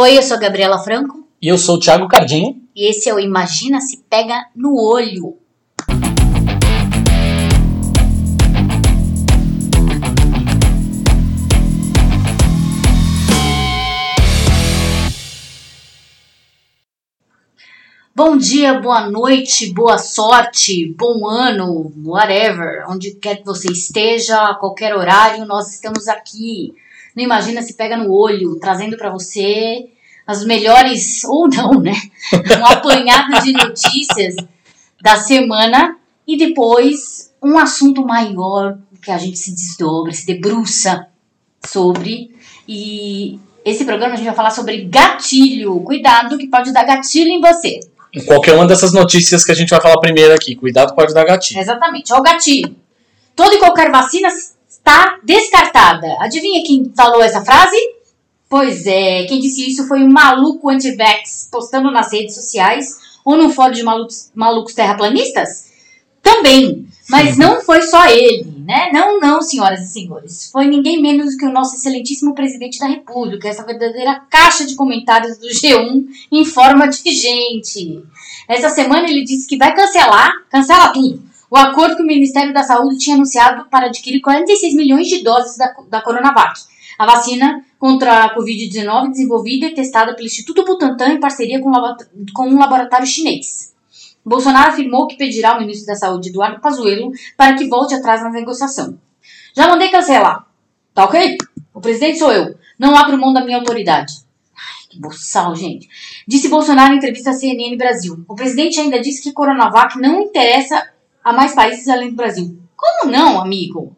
Oi, eu sou a Gabriela Franco E eu sou o Thiago Cardinho. e esse é o Imagina se pega no olho. Bom dia, boa noite, boa sorte, bom ano, whatever, onde quer que você esteja, a qualquer horário, nós estamos aqui. Não imagina se pega no olho, trazendo para você as melhores, ou não, né? Um apanhado de notícias da semana e depois um assunto maior que a gente se desdobra, se debruça sobre. E esse programa a gente vai falar sobre gatilho. Cuidado que pode dar gatilho em você. Em qualquer uma dessas notícias que a gente vai falar primeiro aqui. Cuidado, pode dar gatilho. Exatamente, ó o gatilho. Toda e qualquer vacina está descartada. Adivinha quem falou essa frase? Pois é, quem disse isso foi um maluco anti-vax postando nas redes sociais ou num fórum de malucos, malucos terraplanistas? Também. Mas não foi só ele, né? Não, não, senhoras e senhores. Foi ninguém menos do que o nosso excelentíssimo presidente da República, essa verdadeira caixa de comentários do G1 em forma de gente. Essa semana ele disse que vai cancelar, cancela tudo, o acordo que o Ministério da Saúde tinha anunciado para adquirir 46 milhões de doses da, da Coronavac, a vacina contra a Covid-19 desenvolvida e testada pelo Instituto Butantan em parceria com, com um laboratório chinês. Bolsonaro afirmou que pedirá ao ministro da Saúde, Eduardo Pazuello, para que volte atrás na negociação. Já mandei cancelar. Tá ok? O presidente sou eu. Não abro mão da minha autoridade. Ai, que boçal, gente. Disse Bolsonaro em entrevista à CNN Brasil. O presidente ainda disse que Coronavac não interessa a mais países além do Brasil. Como não, amigo?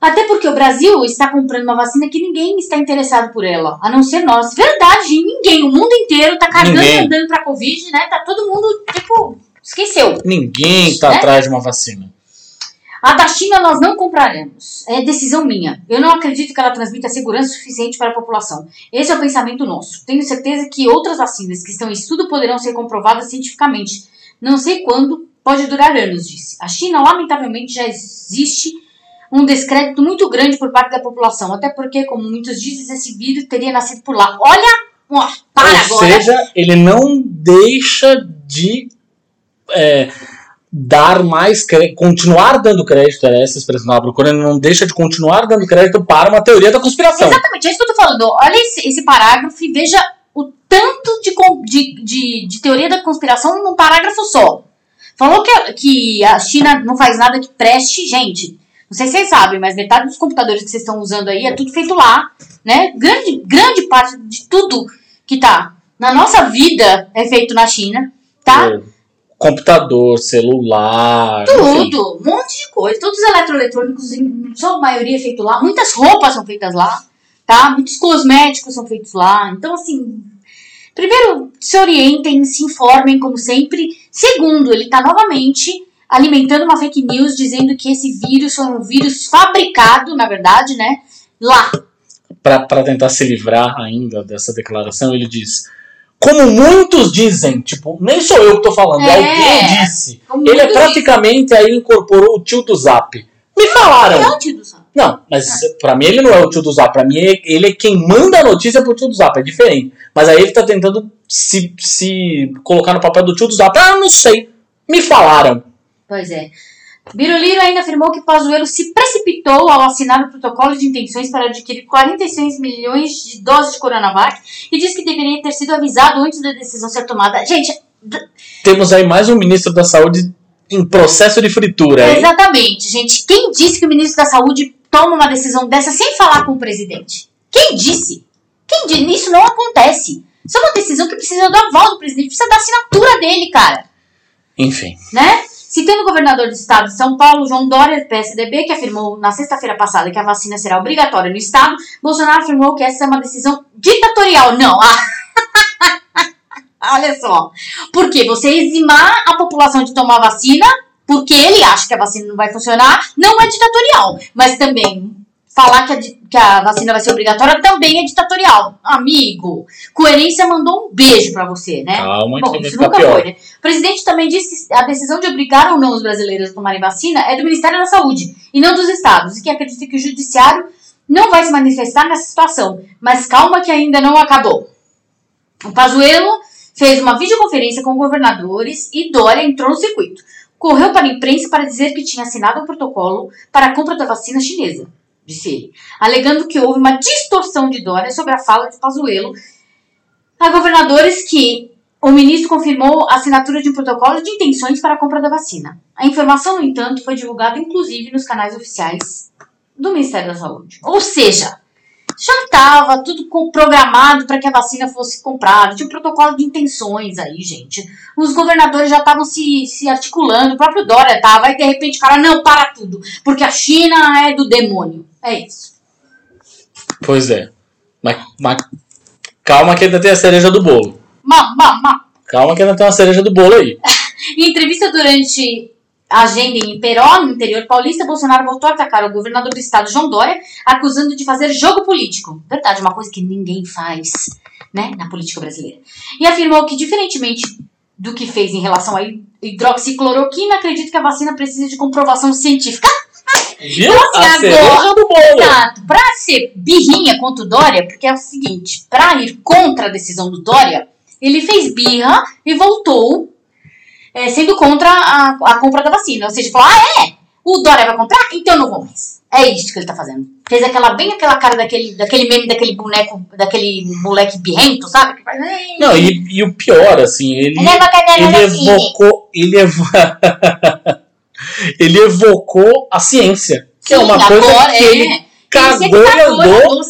Até porque o Brasil está comprando uma vacina que ninguém está interessado por ela, a não ser nós. Verdade, ninguém. O mundo inteiro tá cagando e andando pra Covid, né? Tá todo mundo, tipo, esqueceu. Ninguém tá Né? atrás de uma vacina. A da China nós não compraremos. É decisão minha. Eu não acredito que ela transmita segurança suficiente para a população. Esse é o pensamento nosso. Tenho certeza que outras vacinas que estão em estudo poderão ser comprovadas cientificamente. Não sei quando, pode durar anos, disse. A China, lamentavelmente, já existe um descrédito muito grande por parte da população. Até porque, como muitos dizem, esse vírus teria nascido por lá. Olha! Ó, para Ou agora! seja, ele não deixa de é, dar mais crédito, continuar dando crédito, era essa a expressão procurando, ele não deixa de continuar dando crédito para uma teoria da conspiração. Exatamente, é isso que eu tô falando. Olha esse, esse parágrafo e veja o tanto de, de, de, de teoria da conspiração num parágrafo só. Falou que, a- que a China não faz nada que preste, gente. Não sei se vocês sabem, mas metade dos computadores que vocês estão usando aí é tudo feito lá, né? Grande, grande parte de tudo que tá na nossa vida é feito na China, tá? É, Computador, celular, enfim. Tudo, um monte de coisa. Todos os eletroeletrônicos, em sua maioria é feito lá. Muitas roupas são feitas lá, tá? Muitos cosméticos são feitos lá. Então, assim, primeiro, se orientem, se informem, como sempre. Segundo, ele tá novamente alimentando uma fake news, dizendo que esse vírus foi um vírus fabricado, na verdade, né? Lá. para tentar se livrar ainda dessa declaração, ele diz: Como muitos dizem, tipo, nem sou eu que tô falando, É. alguém disse. Ele é praticamente aí incorporou o tio do Zap. Me falaram. dizem. É o tio do Sam. Não, mas pra mim ele não é o tio do Zap. Pra mim ele é quem manda a notícia pro tio do Zap. É diferente. Mas aí ele tá tentando se, se colocar no papel do tio do Zap. Ah, não sei. Me falaram. Pois é. Biruliro ainda afirmou que Pazuello se precipitou ao assinar o protocolo de intenções para adquirir 46 milhões de doses de Coronavac e disse que deveria ter sido avisado antes da decisão ser tomada. Gente, Temos aí mais um ministro da Saúde em processo de fritura. hein? exatamente, gente. Quem disse que o ministro da Saúde toma uma decisão dessa sem falar com o presidente? Quem disse? Quem disse? Isso não acontece. Isso é uma decisão que precisa do aval do presidente, precisa da assinatura dele, cara. Enfim. né? Citando o governador do estado de São Paulo, João Dória, PSDB, que afirmou na sexta-feira passada que a vacina será obrigatória no estado, Bolsonaro afirmou que essa é uma decisão ditatorial. Não, ah, olha só. Por quê? Você eximar a população de tomar vacina, porque ele acha que a vacina não vai funcionar, não é ditatorial. Mas também falar que a, que a vacina vai ser obrigatória também é ditatorial. Amigo, coerência mandou um beijo pra você, né? Calma, Bom, isso nunca pior. foi, né? O presidente também disse que a decisão de obrigar ou não os brasileiros a tomarem vacina é do Ministério da Saúde e não dos estados, e que acredita que o judiciário não vai se manifestar nessa situação, mas calma que ainda não acabou. O Pazuello fez uma videoconferência com governadores e Dória entrou no circuito. Correu para a imprensa para dizer que tinha assinado um protocolo para a compra da vacina chinesa, disse ele, alegando que houve uma distorção de Dória sobre a fala de Pazuello a governadores que o ministro confirmou a assinatura de um protocolo de intenções para a compra da vacina. A informação, no entanto, foi divulgada inclusive nos canais oficiais do Ministério da Saúde. Ou seja, já estava tudo programado para que a vacina fosse comprada, tinha um protocolo de intenções aí, gente. Os governadores já estavam se, se articulando, o próprio Dória estava, e de repente o cara, não, para tudo, porque a China é do demônio. É isso. Pois é. Mas, mas calma que ainda tem a cereja do bolo. Ma, ma, ma. Calma que ainda tem uma cereja do bolo aí. Em entrevista durante agenda em Peró, no interior paulista, Bolsonaro voltou a atacar o governador do estado, João Dória, acusando de fazer jogo político. Verdade, uma coisa que ninguém faz, né, na política brasileira. E afirmou que, diferentemente do que fez em relação à hidroxicloroquina, acredita que a vacina precisa de comprovação científica. Viu? Então, assim, a agora- cereja do bolo. Exato. Pra ser birrinha contra o Dória, porque é o seguinte, pra ir contra a decisão do Dória, ele fez birra e voltou é, sendo contra a, a compra da vacina. Ou seja, falou, ah, é? O Dória vai comprar? Então eu não vou mais. É isso que ele tá fazendo. Fez aquela, bem aquela cara daquele, daquele meme, daquele boneco, daquele moleque birrento, sabe? Não, e, e o pior, assim, ele, Ele é ele assim. evocou. Ele, evo... ele evocou a ciência. Que é Sim, uma coisa que é. ele cagou e andou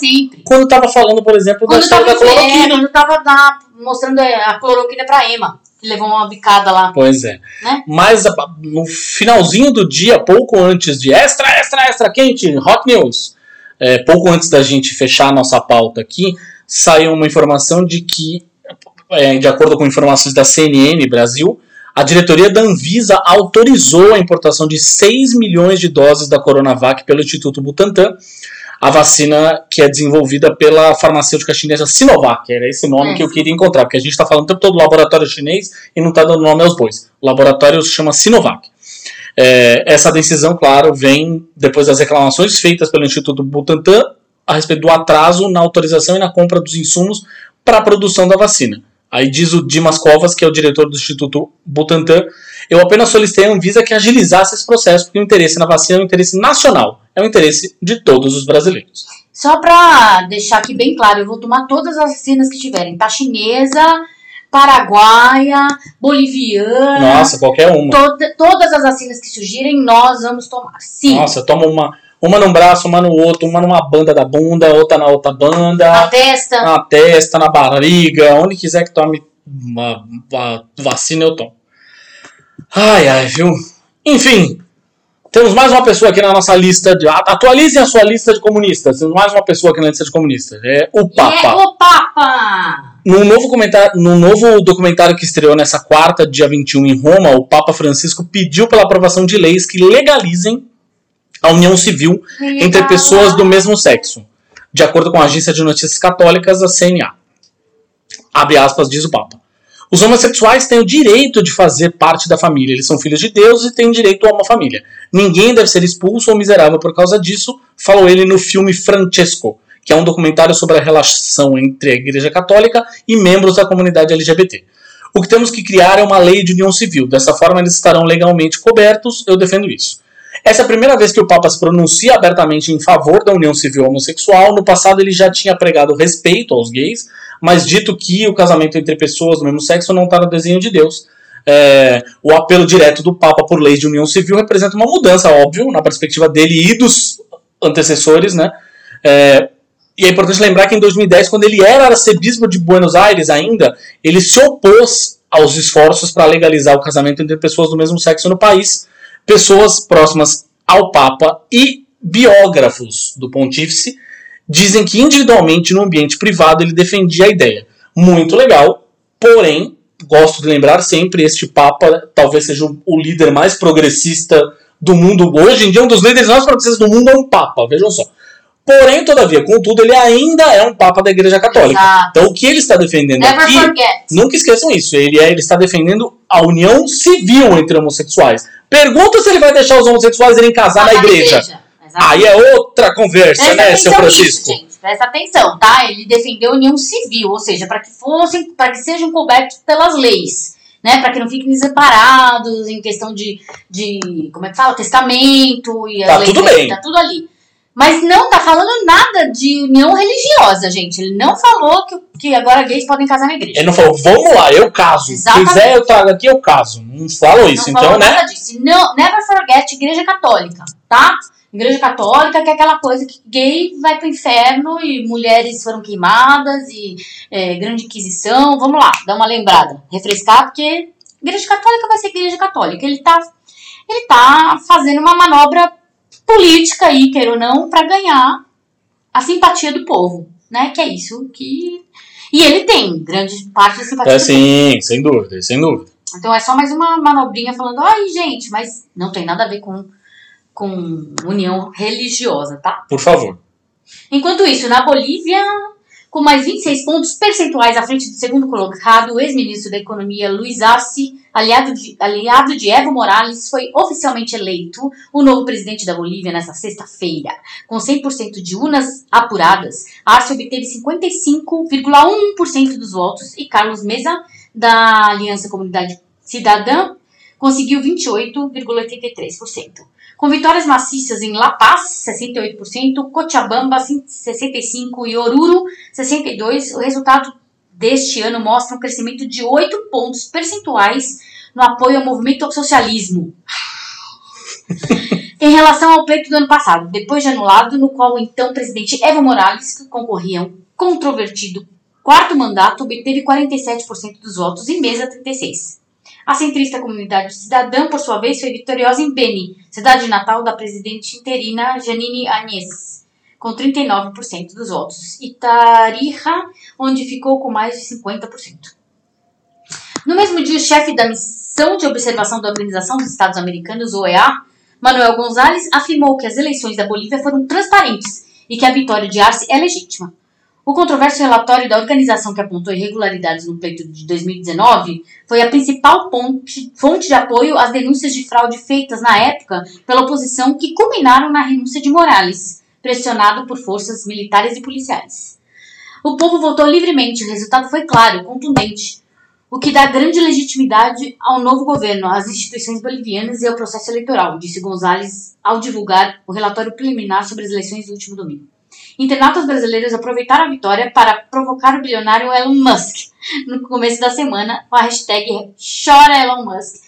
quando tava falando, por exemplo, da história da é, cloroquina. quando tava na- mostrando a cloroquina pra Ema, que levou uma bicada lá. Pois é. Né? Mas no finalzinho do dia, pouco antes de extra, extra, extra quente, hot news, é, pouco antes da gente fechar a nossa pauta aqui, saiu uma informação de que, é, de acordo com informações da CNN Brasil, a diretoria da Anvisa autorizou a importação de 6 milhões de doses da Coronavac pelo Instituto Butantan, a vacina que é desenvolvida pela farmacêutica chinesa Sinovac. Era esse nome É. que eu queria encontrar, porque a gente está falando o tempo todo do laboratório chinês e não está dando nome aos bois. O laboratório se chama Sinovac. É, essa decisão, claro, vem depois das reclamações feitas pelo Instituto Butantan a respeito do atraso na autorização e na compra dos insumos para a produção da vacina. Aí diz o Dimas Covas, que é o diretor do Instituto Butantan, eu apenas solicitei à Anvisa que agilizasse esse processo, porque o interesse na vacina é um interesse nacional, é um interesse de todos os brasileiros. Só pra deixar aqui bem claro, eu vou tomar todas as vacinas que tiverem, tá? Chinesa, paraguaia, boliviana, Nossa, qualquer uma. toda- todas as vacinas que surgirem, nós vamos tomar. Sim. Nossa, toma uma, uma num braço, uma no outro, uma numa banda da bunda, outra na outra banda. A testa. na testa, na barriga, onde quiser que tome uma, uma vacina, eu tomo. Ai, ai, viu? Enfim, temos mais uma pessoa aqui na nossa lista de. Atualizem a sua lista de comunistas. Temos mais uma pessoa aqui na lista de comunistas. É o é Papa. o Papa! Num novo, comentário, num novo documentário que estreou nessa quarta, dia 21, em Roma, o Papa Francisco pediu pela aprovação de leis que legalizem a união civil entre pessoas do mesmo sexo, de acordo com a agência de notícias católicas, a CNA. Abre aspas, diz o Papa. Os homossexuais têm o direito de fazer parte da família. Eles são filhos de Deus e têm direito a uma família. Ninguém deve ser expulso ou miserável por causa disso, falou ele no filme Francesco, que é um documentário sobre a relação entre a Igreja Católica e membros da comunidade LGBT. O que temos que criar é uma lei de união civil. Dessa forma, eles estarão legalmente cobertos. Eu defendo isso. Essa é a primeira vez que o Papa se pronuncia abertamente em favor da união civil homossexual. No passado, ele já tinha pregado respeito aos gays, mas dito que o casamento entre pessoas do mesmo sexo não está no desenho de Deus. É, o apelo direto do Papa por leis de união civil representa uma mudança, óbvio, na perspectiva dele e dos antecessores, né? É, e é importante lembrar que em 2010, quando ele era arcebispo de Buenos Aires ainda, ele se opôs aos esforços para legalizar o casamento entre pessoas do mesmo sexo no país. Pessoas próximas ao Papa e biógrafos do pontífice dizem que individualmente no ambiente privado ele defendia a ideia. Muito legal, porém, gosto de lembrar sempre, este Papa talvez seja o- líder mais progressista do mundo. Hoje em dia, um dos líderes mais progressistas do mundo é um Papa, vejam só. Porém, todavia, contudo, ele ainda é um Papa da Igreja Católica. Exato. Então, o que ele está defendendo Never aqui, forget. nunca esqueçam isso, ele, é- ele está defendendo a união civil entre homossexuais. Pergunta se ele vai deixar os homossexuais irem casar na Ah, igreja. Exatamente. Aí é outra conversa, Presta né, seu Francisco? nisso, gente. Presta atenção, tá? Ele defendeu a união civil, ou seja, para que fossem, para que sejam cobertos pelas leis, né? Para que não fiquem separados em questão de, de como é que fala, testamento e Tá tudo bem. tá tudo ali. Mas não tá falando nada de união religiosa, gente. Ele não falou que, que agora gays podem casar na igreja. Ele não falou, vamos lá, eu caso. Se quiser, eu trago aqui, eu caso. Não falou isso, não então, falou né? nada disso. Não, never forget Igreja Católica, tá? Igreja Católica que é aquela coisa que gay vai pro inferno e mulheres foram queimadas e é, grande inquisição. Vamos lá, dá uma lembrada, refrescar, porque Igreja Católica vai ser Igreja Católica. Ele tá, ele tá fazendo uma manobra política aí, queira ou não, para ganhar a simpatia do povo, né? Que é isso que. E ele tem grande parte da simpatia É, do povo. sim, sem dúvida, sem dúvida. Então é só mais uma manobrinha falando, ai gente, mas não tem nada a ver com, com união religiosa, tá? Por favor. Enquanto isso, na Bolívia, com mais 26 pontos percentuais à frente do segundo colocado, o ex-ministro da Economia Luiz Arce, aliado de, aliado de Evo Morales, foi oficialmente eleito o novo presidente da Bolívia nesta sexta-feira. Com 100% de urnas apuradas, Arce obteve 55,1% dos votos e Carlos Mesa, da Aliança Comunidade Cidadã, conseguiu 28,83%. Com vitórias maciças em La Paz, 68%, Cochabamba, 65% e Oruro, 62%, o resultado deste ano mostra um crescimento de 8 pontos percentuais no apoio ao movimento ao socialismo. em relação ao pleito do ano passado, depois de anulado, no qual o então presidente Evo Morales, que concorria a um controvertido quarto mandato, obteve 47% dos votos e Mesa 36%. A centrista comunidade cidadã, por sua vez, foi vitoriosa em Beni, cidade natal da presidente interina Janine Agnes, com 39% dos votos, e Tarija, onde ficou com mais de 50%. No mesmo dia, o chefe da Missão de Observação da Organização dos Estados Americanos, OEA, Manuel Gonzalez, afirmou que as eleições da Bolívia foram transparentes e que a vitória de Arce é legítima. O controverso relatório da organização que apontou irregularidades no pleito de 2019 foi a principal ponte- fonte de apoio às denúncias de fraude feitas na época pela oposição que culminaram na renúncia de Morales, pressionado por forças militares e policiais. O povo votou livremente, o resultado foi claro, contundente, o que dá grande legitimidade ao novo governo, às instituições bolivianas e ao processo eleitoral, disse Gonzalez ao divulgar o relatório preliminar sobre as eleições do último domingo. Internautas brasileiros aproveitaram a vitória para provocar o bilionário Elon Musk no começo da semana com a hashtag Chora Elon Musk.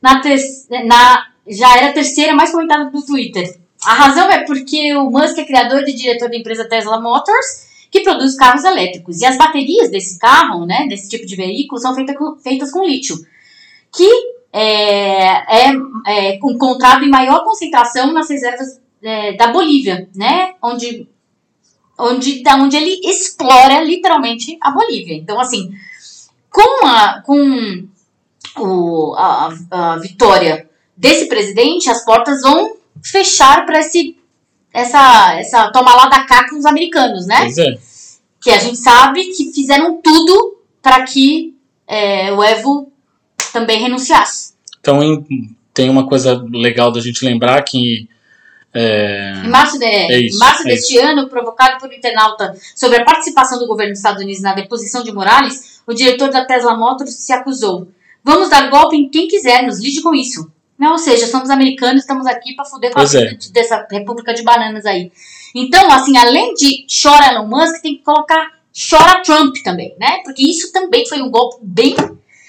Na ter- na- já era a terceira mais comentada do Twitter. A razão é porque o Musk é criador e diretor da empresa Tesla Motors, que produz carros elétricos. E as baterias desse carro, né, desse tipo de veículo, são feita com- feitas com lítio, que é, é, é encontrado em maior concentração nas reservas é, da Bolívia, né, onde onde, da onde ele explora literalmente a Bolívia. Então, assim, com a, com o, a, a vitória desse presidente, as portas vão fechar para esse essa, essa toma lá da cá com os americanos, né? Pois é. Que a gente sabe que fizeram tudo para que é, o Evo também renunciasse. Então em- tem uma coisa legal da gente lembrar que é, Em março, de, É isso, março é deste ano, provocado por um internauta sobre a participação do governo dos Estados Unidos na deposição de Morales, o diretor da Tesla Motors se acusou. Vamos dar golpe em quem quiser, nos lide com isso. Não, ou seja, somos americanos, estamos aqui para fuder com a Pois é. vida de- dessa república de bananas aí. Então, assim, além de chora Elon Musk, tem que colocar chora Trump também, né? Porque isso também foi um golpe bem.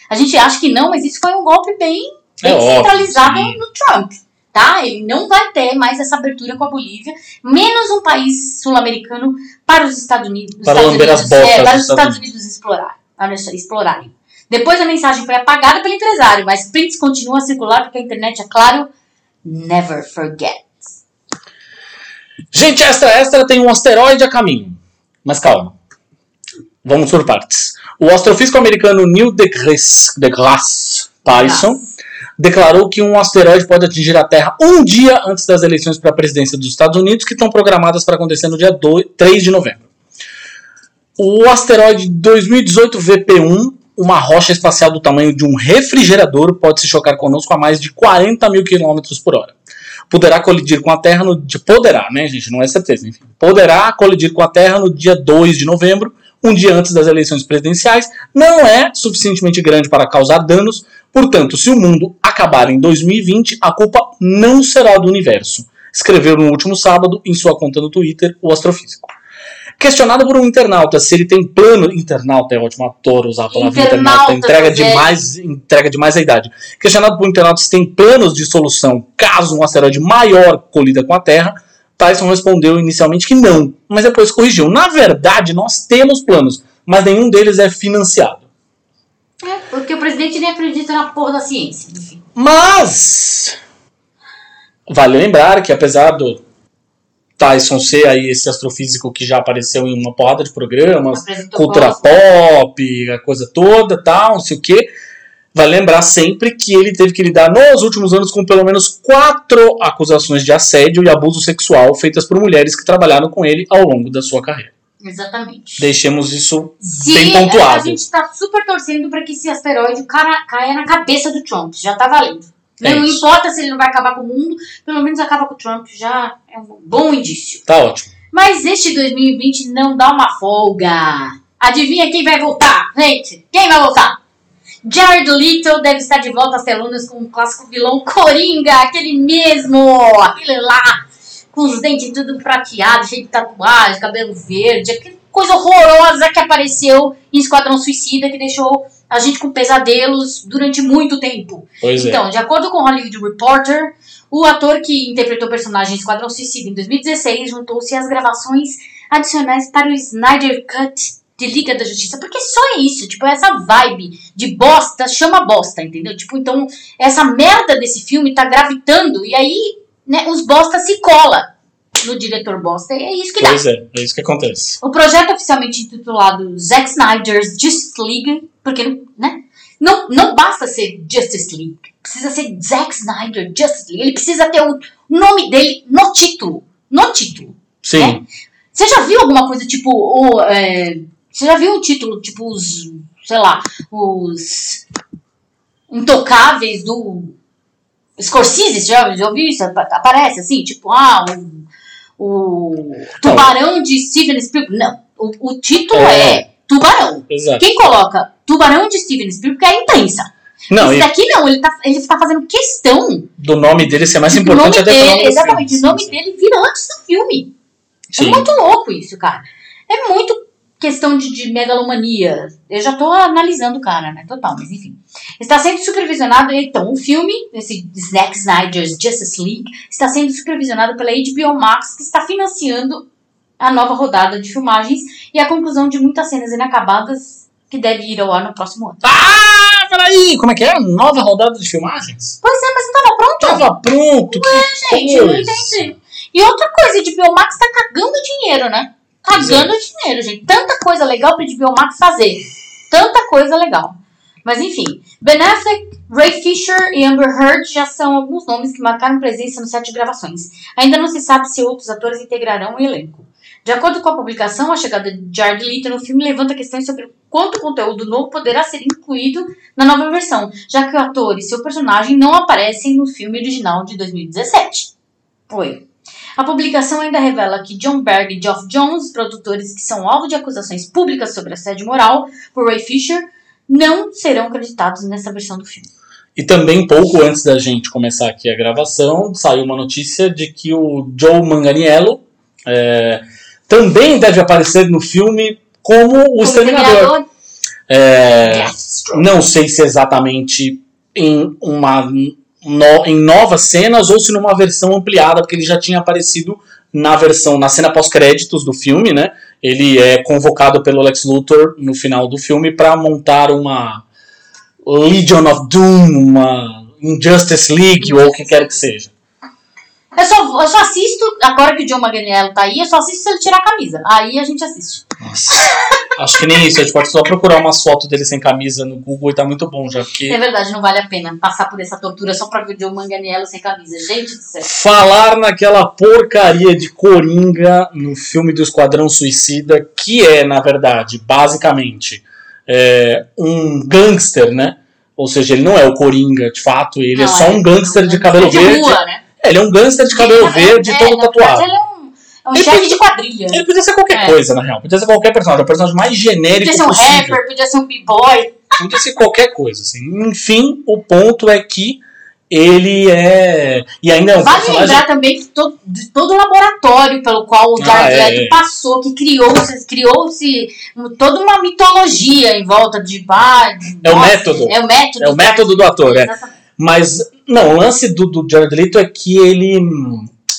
A gente acha que não, mas isso foi um golpe bem, É bem óbvio, centralizado sim. no Trump. Tá? Ele não vai ter mais essa abertura com a Bolívia, menos um país sul-americano para os Estados Unidos. Para Estados Unidos, é, para os Estados Unidos explorar, para explorarem. Depois a mensagem foi apagada pelo empresário, mas prints continuam a circular porque a internet, é claro, never forget. Gente, extra extra tem um asteroide a caminho. Mas calma. Vamos por partes. O astrofísico americano Neil deGrasse, deGrasse Tyson declarou que um asteroide pode atingir a Terra um dia antes das eleições para a presidência dos Estados Unidos, que estão programadas para acontecer no dia 2, 3 de novembro. O asteroide 2018 VP1, uma rocha espacial do tamanho de um refrigerador, pode se chocar conosco a mais de 40 mil quilômetros por hora. poderá colidir com a Terra no. Poderá, né, gente? Não é certeza, enfim. Poderá colidir com a Terra no dia 2 de novembro, um dia antes das eleições presidenciais. Não é suficientemente grande para causar danos, portanto, se o mundo acabar em 2020, a culpa não será do universo. Escreveu no último sábado em sua conta no Twitter o astrofísico. Questionado por um internauta se ele tem plano. Internauta é ótimo, adoro usar a palavra internauta. Internauta, Entrega demais, entrega demais a idade. Questionado por um internauta se tem planos de solução caso um asteroide maior colida com a Terra, Tyson respondeu inicialmente que não, mas depois corrigiu. Na verdade, nós temos planos, mas nenhum deles é financiado. É, porque o presidente nem acredita na porra da ciência. Enfim. Mas vale lembrar que apesar do Tyson ser aí esse astrofísico que já apareceu em uma porrada de programas, Apresentou cultura Costa. pop, a coisa toda, tal, não sei o quê. Vai lembrar sempre que ele teve que lidar nos últimos anos com pelo menos quatro acusações de assédio e abuso sexual feitas por mulheres que trabalharam com ele ao longo da sua carreira. Exatamente. Deixemos isso Se bem a pontuado. gente tá super torcendo pra que esse asteroide caia na cabeça do Trump. Já tá valendo. É não isso. importa se ele não vai acabar com o mundo, pelo menos acaba com o Trump. Já é um bom indício. Tá ótimo. Mas este 2020 não dá uma folga. Adivinha quem vai voltar, gente? Quem vai voltar? Jared Leto deve estar de volta às telonas com o clássico vilão Coringa, aquele mesmo, aquele lá, com os dentes tudo prateados, cheio de tatuagem, cabelo verde, aquela coisa horrorosa que apareceu em Esquadrão Suicida, que deixou a gente com pesadelos durante muito tempo. Pois é. Então, de acordo com o Hollywood Reporter, o ator que interpretou o personagem em Esquadrão Suicida em 2016 juntou-se às gravações adicionais para o Snyder Cut de Liga da Justiça. Porque só é isso, tipo, essa vibe de bosta chama bosta, entendeu? Tipo, então, essa merda desse filme tá gravitando e aí, né, os bosta se cola no diretor bosta. E é isso que dá. Pois é, é isso que acontece. O projeto oficialmente intitulado Zack Snyder's Justice League, porque né, não, não basta ser Justice League, precisa ser Zack Snyder Justice League, ele precisa ter o nome dele no título, no título. Sim. É? Você já viu alguma coisa tipo o, é, você já viu um título tipo os, sei lá, os intocáveis do Scorsese, você já, já ouviu isso? Apa- Aparece assim, tipo, ah, o, o Tubarão de Steven Spielberg. Não, o, o título É. é. Tubarão. Exato. Quem coloca Tubarão de Steven Spielberg é a imprensa. Não, Esse daqui não, ele tá, ele tá fazendo questão. do nome dele ser mais o importante até que o dele, nome exatamente, o nome dele vira antes do filme. Sim. É muito louco isso, cara. É muito questão de, de megalomania. Eu já tô analisando o cara, né? Total, mas enfim. Está sendo supervisionado, então, o filme, esse Zack Snyder's Justice League, está sendo supervisionado pela HBO Max, que está financiando a nova rodada de filmagens e a conclusão de muitas cenas inacabadas que deve ir ao ar no próximo ano. Ah, peraí, como é que é? Nova rodada de filmagens? Pois é, mas não estava pronto, Tava pronto, que gente. Eu não coisa. entendi. E outra coisa, a HBO Max tá cagando dinheiro, né? Cagando dinheiro, gente. Tanta coisa legal pra HBO Max fazer. Tanta coisa legal. Mas enfim, Ben Affleck, Ray Fisher e Amber Heard já são alguns nomes que marcaram presença no set de gravações. Ainda não se sabe se outros atores integrarão o elenco. De acordo com a publicação, a chegada de Jared Leto no filme levanta questões sobre quanto conteúdo novo poderá ser incluído na nova versão, já que o ator e seu personagem não aparecem no filme original de 2017. Foi. A publicação ainda revela que John Berg e Geoff Jones, produtores que são alvo de acusações públicas sobre assédio moral por Ray Fisher, não serão acreditados nessa versão do filme. E também, pouco antes da gente começar aqui a gravação, saiu uma notícia de que o Joe Manganiello é, também deve aparecer no filme como o Como Exterminador. É, não sei se exatamente em uma no- em novas cenas ou se numa versão ampliada, porque ele já tinha aparecido na versão na cena pós-créditos do filme, né? Ele é convocado pelo Lex Luthor no final do filme para montar uma Legion of Doom, uma Injustice League ou o que quer que seja. Eu só, eu só assisto, agora que o John Manganiello tá aí, eu só assisto se ele tirar a camisa. Aí a gente assiste. Nossa. Acho que nem isso, a gente pode só procurar umas fotos dele sem camisa no Google e tá muito bom já, porque É verdade, não vale a pena passar por essa tortura só pra ver o John Manganiello sem camisa. Gente do céu. falar naquela porcaria de Coringa no filme do Esquadrão Suicida, que é, na verdade, basicamente, é, um gangster, né? Ou seja, ele não é o Coringa, de fato, ele é Não, só um gangster de cabelo de verde. rua, né? É, ele é um gangster de cabelo Ele- verde, é, todo verdade, tatuado. Ele é um, é um Ele chefe podia- de quadrilha. Ele podia ser qualquer É. coisa, na real. Podia ser qualquer personagem. É o personagem mais genérico Podia ser um possível. rapper, podia ser um b-boy. Podia ser qualquer coisa, assim. Enfim, o ponto é que ele é. E ainda é um Vale personagem. lembrar também que todo, de todo o laboratório pelo qual o Ah, Jared é, é. passou, que criou-se um- toda uma mitologia em volta de. Ah, É o método. É o método. É o método do ator, é. Exatamente. Mas, não, o lance do, do Jared Leto é que ele.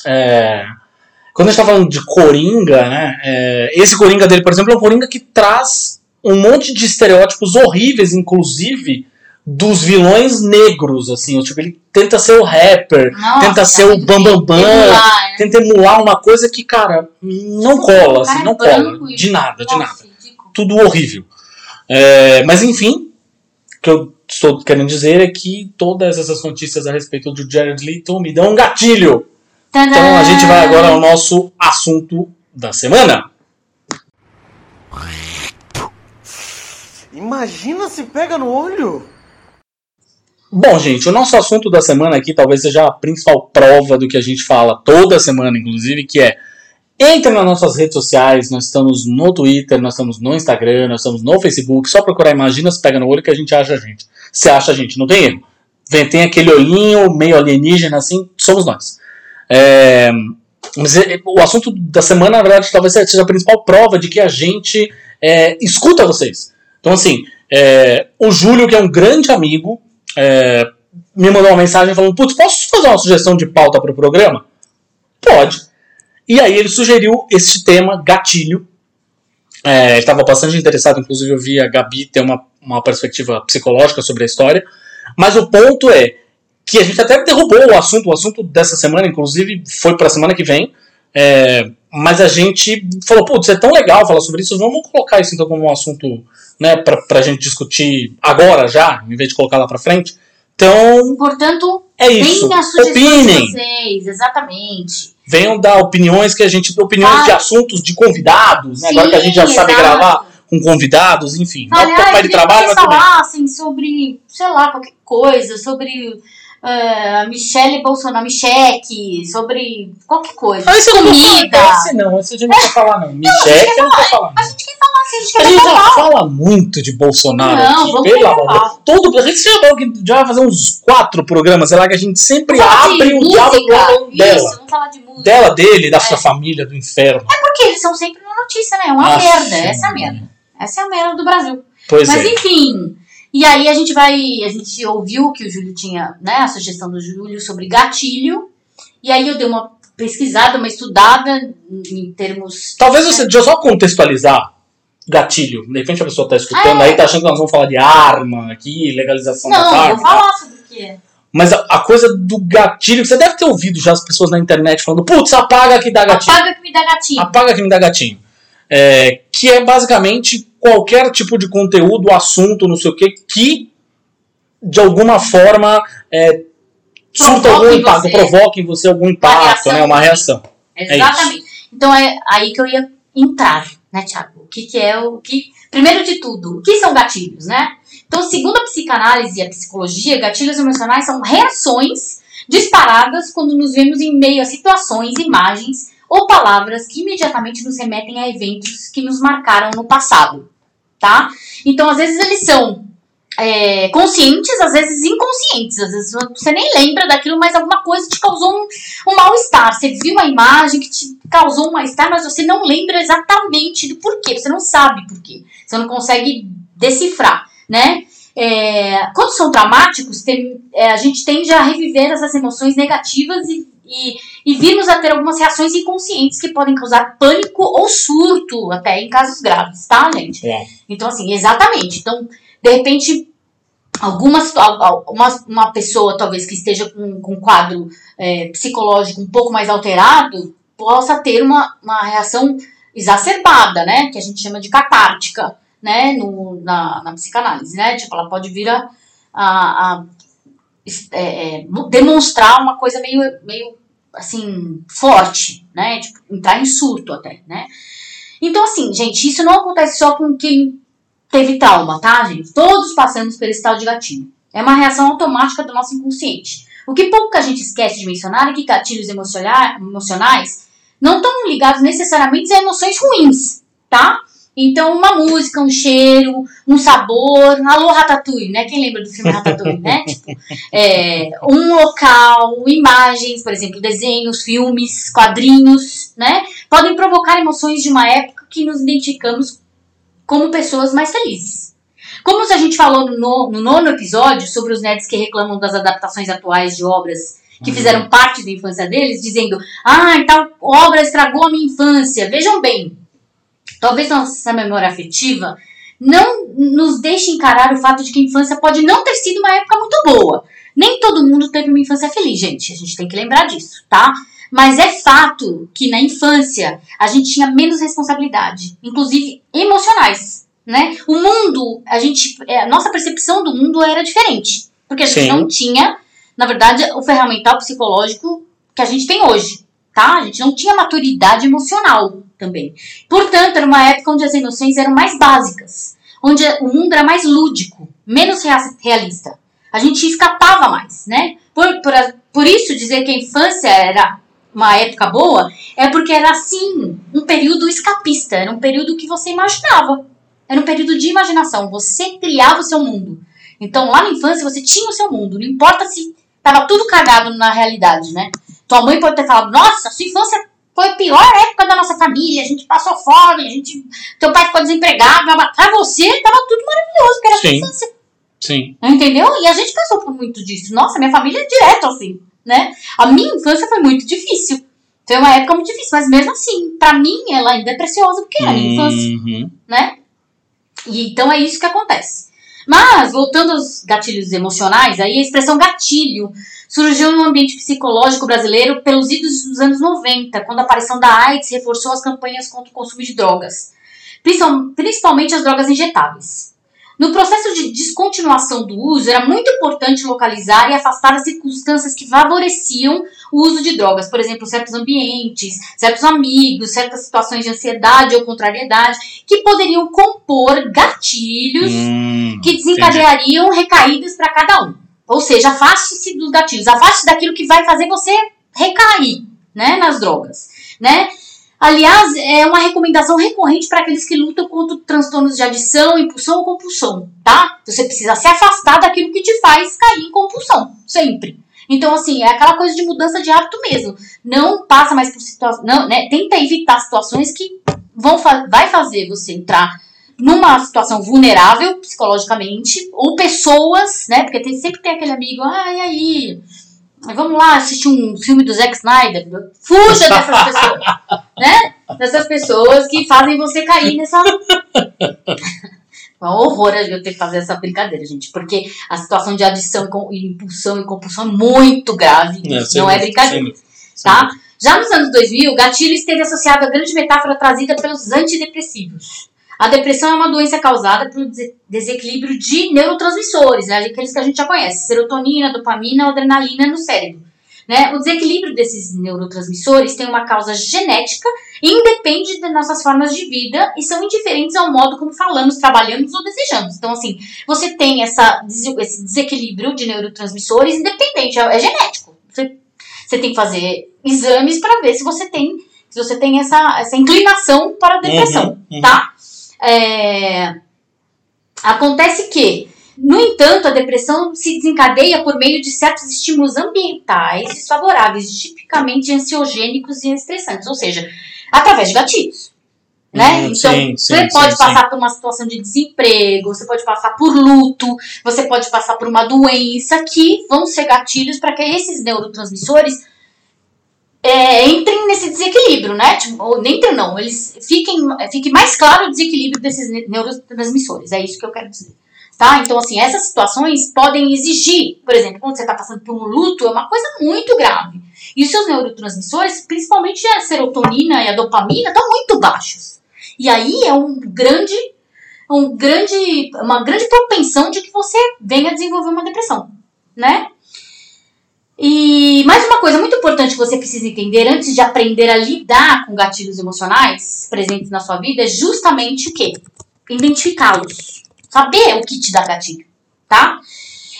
é, quando a gente tá falando de Coringa, né? é, esse Coringa dele, por exemplo, é um Coringa que traz um monte de estereótipos horríveis, inclusive, dos vilões negros, assim. Tipo, ele tenta ser o rapper, Nossa, tenta ser o bambambam, emular, né? tenta emular uma coisa que, cara, não cola, assim, é não branco cola. De nada, de nada. Tudo horrível. É, mas enfim, que eu estou querendo dizer é que todas essas notícias a respeito do Jared Leto me dão um gatilho. Então a gente vai agora ao nosso assunto da semana. Imagina se pega no olho. Bom, gente, o nosso assunto da semana aqui talvez seja a principal prova do que a gente fala toda semana, inclusive, que é entre nas nossas redes sociais, nós estamos no Twitter, nós estamos no Instagram, nós estamos no Facebook, só procurar Imagina se pega no olho que a gente acha a gente. Se acha a gente, não tem erro. Vem, tem aquele olhinho meio alienígena assim, somos nós. É, mas é, o assunto da semana, na verdade, talvez seja a principal prova de que a gente é, escuta vocês. Então, assim, é, o Júlio, que é um grande amigo, é, me mandou uma mensagem falando: Putz, posso fazer uma sugestão de pauta para o programa? Pode. E aí ele sugeriu este tema, gatilho. É, ele estava bastante interessado, inclusive eu vi a Gabi ter uma, uma perspectiva psicológica sobre a história. Mas o ponto é que a gente até derrubou o assunto, o assunto dessa semana, inclusive, foi para a semana que vem. É, mas a gente falou, putz, é tão legal falar sobre isso, vamos colocar isso então como um assunto né, pra, pra gente discutir agora já, em vez de colocar lá pra frente. Então, Portanto, é isso. Opinem. vocês, exatamente. Venham dar opiniões que a gente. Opiniões Ah. de assuntos de convidados, né? Agora que a gente já Sim, sabe exato. gravar com convidados, enfim. Ah, pai eu de trabalho, mas tudo bem. falassem sobre, sei lá, qualquer coisa, sobre eh, a Michelle Bolsonaro, Micheque, sobre qualquer coisa. Ah, esse eu não comida. falar. Esse não, esse a gente não quer falar, não. Michelle, eu não quero falar. A gente quer falar, a gente A quer gente já falar. fala muito de Bolsonaro Não, vamos pelo amor falar. Todo, a gente já vai fazer uns quatro programas, sei lá, que a gente sempre falar abre o diabo falando dela. Isso, vamos falar de música. Dela, dele, da sua família, do inferno. Porque eles são sempre na notícia, né? É uma Nossa, merda. Essa é a merda. Essa é a merda do Brasil. Pois Mas é. enfim. E aí a gente vai. A gente ouviu que o Júlio tinha, né? A sugestão do Júlio sobre gatilho. E aí eu dei uma pesquisada, uma estudada em termos. Talvez você, deixa eu só contextualizar gatilho. De repente a pessoa tá escutando Ah, é. aí, tá achando que nós vamos falar de arma aqui, legalização Não, das vou armas. falar sobre o que é. Mas a, a coisa do gatilho, você deve ter ouvido já as pessoas na internet falando, putz, apaga que dá gatilho. Apaga que me dá gatinho. Apaga que me dá gatinho. É, que é basicamente qualquer tipo de conteúdo, assunto, não sei o que, que de alguma forma é, surta algum impacto, você. provoque em você algum impacto, reação. né, uma reação. Exatamente. então é aí que eu ia entrar, né, Thiago? O que, que é o que. Primeiro de tudo, o que são gatilhos, né? Então, segundo a psicanálise e a psicologia, gatilhos emocionais são reações disparadas quando nos vemos em meio a situações, imagens ou palavras que imediatamente nos remetem a eventos que nos marcaram no passado, tá? Então, às vezes eles são é, conscientes, às vezes inconscientes, às vezes você nem lembra daquilo, mas alguma coisa te causou um, um mal-estar. Você viu a imagem que te causou um mal-estar, mas você não lembra exatamente do porquê, você não sabe porquê, você não consegue decifrar, né? É, quando são traumáticos, tem- é, a gente tende a reviver essas emoções negativas e, e, e virmos a ter algumas reações inconscientes que podem causar pânico ou surto, até em casos graves, tá, gente? É. Então, assim, exatamente. Então, de repente, algumas, al- al- uma, uma pessoa, talvez, que esteja com, com um quadro é, psicológico um pouco mais alterado, possa ter uma, uma reação exacerbada, né? Que a gente chama de catártica, né? No, na, na psicanálise, né? Tipo, ela pode vir a, a, a é, é, mo- demonstrar uma coisa meio, meio, assim, forte, né? Tipo, entrar em surto até, né? Então, assim, gente, isso não acontece só com quem teve trauma, tá, gente? Todos passamos por esse tal de gatilho. É uma reação automática do nosso inconsciente. O que pouca gente esquece de mencionar é que gatilhos emocionais não estão ligados necessariamente a emoções ruins, tá? Então, uma música, um cheiro, um sabor, alô Ratatouille, né? Quem lembra do filme Ratatouille, né? Tipo, é, um local, imagens, por exemplo, desenhos, filmes, quadrinhos, né? Podem provocar emoções de uma época que nos identificamos como pessoas mais felizes. Como a gente falou no, no nono episódio sobre os nerds que reclamam das adaptações atuais de obras que Uhum. fizeram parte da infância deles, dizendo: Ah, tal obra estragou a minha infância. Vejam bem, talvez nossa memória afetiva não nos deixe encarar o fato de que a infância pode não ter sido uma época muito boa. Nem todo mundo teve uma infância feliz, gente. A gente tem que lembrar disso, tá? Mas é fato que na infância a gente tinha menos responsabilidade, inclusive emocionais, né? O mundo, a gente, é, a nossa percepção do mundo era diferente, porque a gente Sim. não tinha, na verdade, o ferramental psicológico que a gente tem hoje, tá? A gente não tinha maturidade emocional também. Portanto, era uma época onde as emoções eram mais básicas, onde o mundo era mais lúdico, menos rea- realista. A gente escapava mais, né? Por, por, por isso, dizer que a infância era uma época boa é porque era assim, um período escapista, era um período que você imaginava. Era um período de imaginação, você criava o seu mundo. Então, lá na infância, você tinha o seu mundo, não importa se tava tudo cagado na realidade, né? Tua mãe pode ter falado, nossa, sua infância foi a pior época da nossa família, a gente passou fome, a gente, teu pai ficou desempregado, blá, blá. pra você tava tudo maravilhoso, porque era a sua infância. Sim. Entendeu? E a gente passou por muito disso. Nossa, minha família é direto assim, né? A minha infância foi muito difícil. Foi uma época muito difícil, mas mesmo assim, pra mim, ela ainda é preciosa porque é a minha infância, Uhum. né? E então é isso que acontece. Mas, voltando aos gatilhos emocionais, aí a expressão gatilho surgiu no ambiente psicológico brasileiro pelos idos dos anos 90, quando a aparição da AIDS reforçou as campanhas contra o consumo de drogas, principal- principalmente as drogas injetáveis. No processo de descontinuação do uso, era muito importante localizar e afastar as circunstâncias que favoreciam o uso de drogas, por exemplo, certos ambientes, certos amigos, certas situações de ansiedade ou contrariedade, que poderiam compor gatilhos Hum, que desencadeariam recaídas para cada um. Ou seja, afaste-se dos gatilhos, afaste daquilo que vai fazer você recair, né, nas drogas, né? Aliás, é uma recomendação recorrente para aqueles que lutam contra transtornos de adição, impulsão ou compulsão, tá? Você precisa se afastar daquilo que te faz cair em compulsão, sempre. Então, assim, é aquela coisa de mudança de hábito mesmo. Não passa mais por situações, não, né? Tenta evitar situações que vão fa vai fazer você entrar numa situação vulnerável psicologicamente, ou pessoas, né? Porque tem, sempre tem aquele amigo, ah, e aí? Vamos lá assistir um filme do Zack Snyder. Fuja dessas pessoas, né? Dessas pessoas que fazem você cair nessa. É um horror eu ter que fazer essa brincadeira, gente, porque a situação de adição, impulsão e compulsão é muito grave. sem não é brincadeira sem dúvida. tá? Já nos anos 2000, o gatilho esteve associado à grande metáfora trazida pelos antidepressivos. A depressão é uma doença causada pelo des- desequilíbrio de neurotransmissores, né? aqueles que a gente já conhece, serotonina, dopamina, adrenalina no cérebro. Né? O desequilíbrio desses neurotransmissores tem uma causa genética e independe das nossas formas de vida e são indiferentes ao modo como falamos, trabalhamos ou desejamos. Então, assim, você tem essa, esse desequilíbrio de neurotransmissores independente, é, é genético. Você, você tem que fazer exames para ver se você tem, se você tem essa, essa inclinação para a depressão, Uhum, uhum. tá? É, acontece que, no entanto, a depressão se desencadeia por meio de certos estímulos ambientais desfavoráveis, tipicamente ansiogênicos e estressantes, ou seja, através de gatilhos. Né? Hum, então, sim, você sim, pode sim, passar por uma situação de desemprego, você pode passar por luto, você pode passar por uma doença que vão ser gatilhos para que esses neurotransmissores é, entrem nesse desequilíbrio, né? Tipo, ou nem entrem, não, eles fiquem, fique mais claro o desequilíbrio desses ne- neurotransmissores, é isso que eu quero dizer. Tá? Então, assim, essas situações podem exigir, por exemplo, quando você está passando por um luto, é uma coisa muito grave. E os seus neurotransmissores, principalmente a serotonina e a dopamina, estão muito baixos. E aí é um grande, um grande, uma grande propensão de que você venha desenvolver uma depressão, né? E mais uma coisa muito importante que você precisa entender antes de aprender a lidar com gatilhos emocionais presentes na sua vida é justamente o quê? Identificá-los. Saber o que te dá gatilho, tá?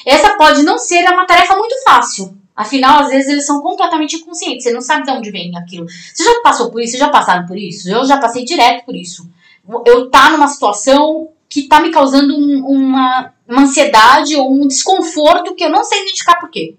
Essa pode não ser uma tarefa muito fácil, Afinal, às vezes eles são completamente inconscientes. Você não sabe de onde vem aquilo. Você já passou por isso? Você já passaram por isso? Eu já passei direto por isso. Eu tá numa situação que tá me causando um- uma, uma ansiedade ou um desconforto que eu não sei identificar por quê.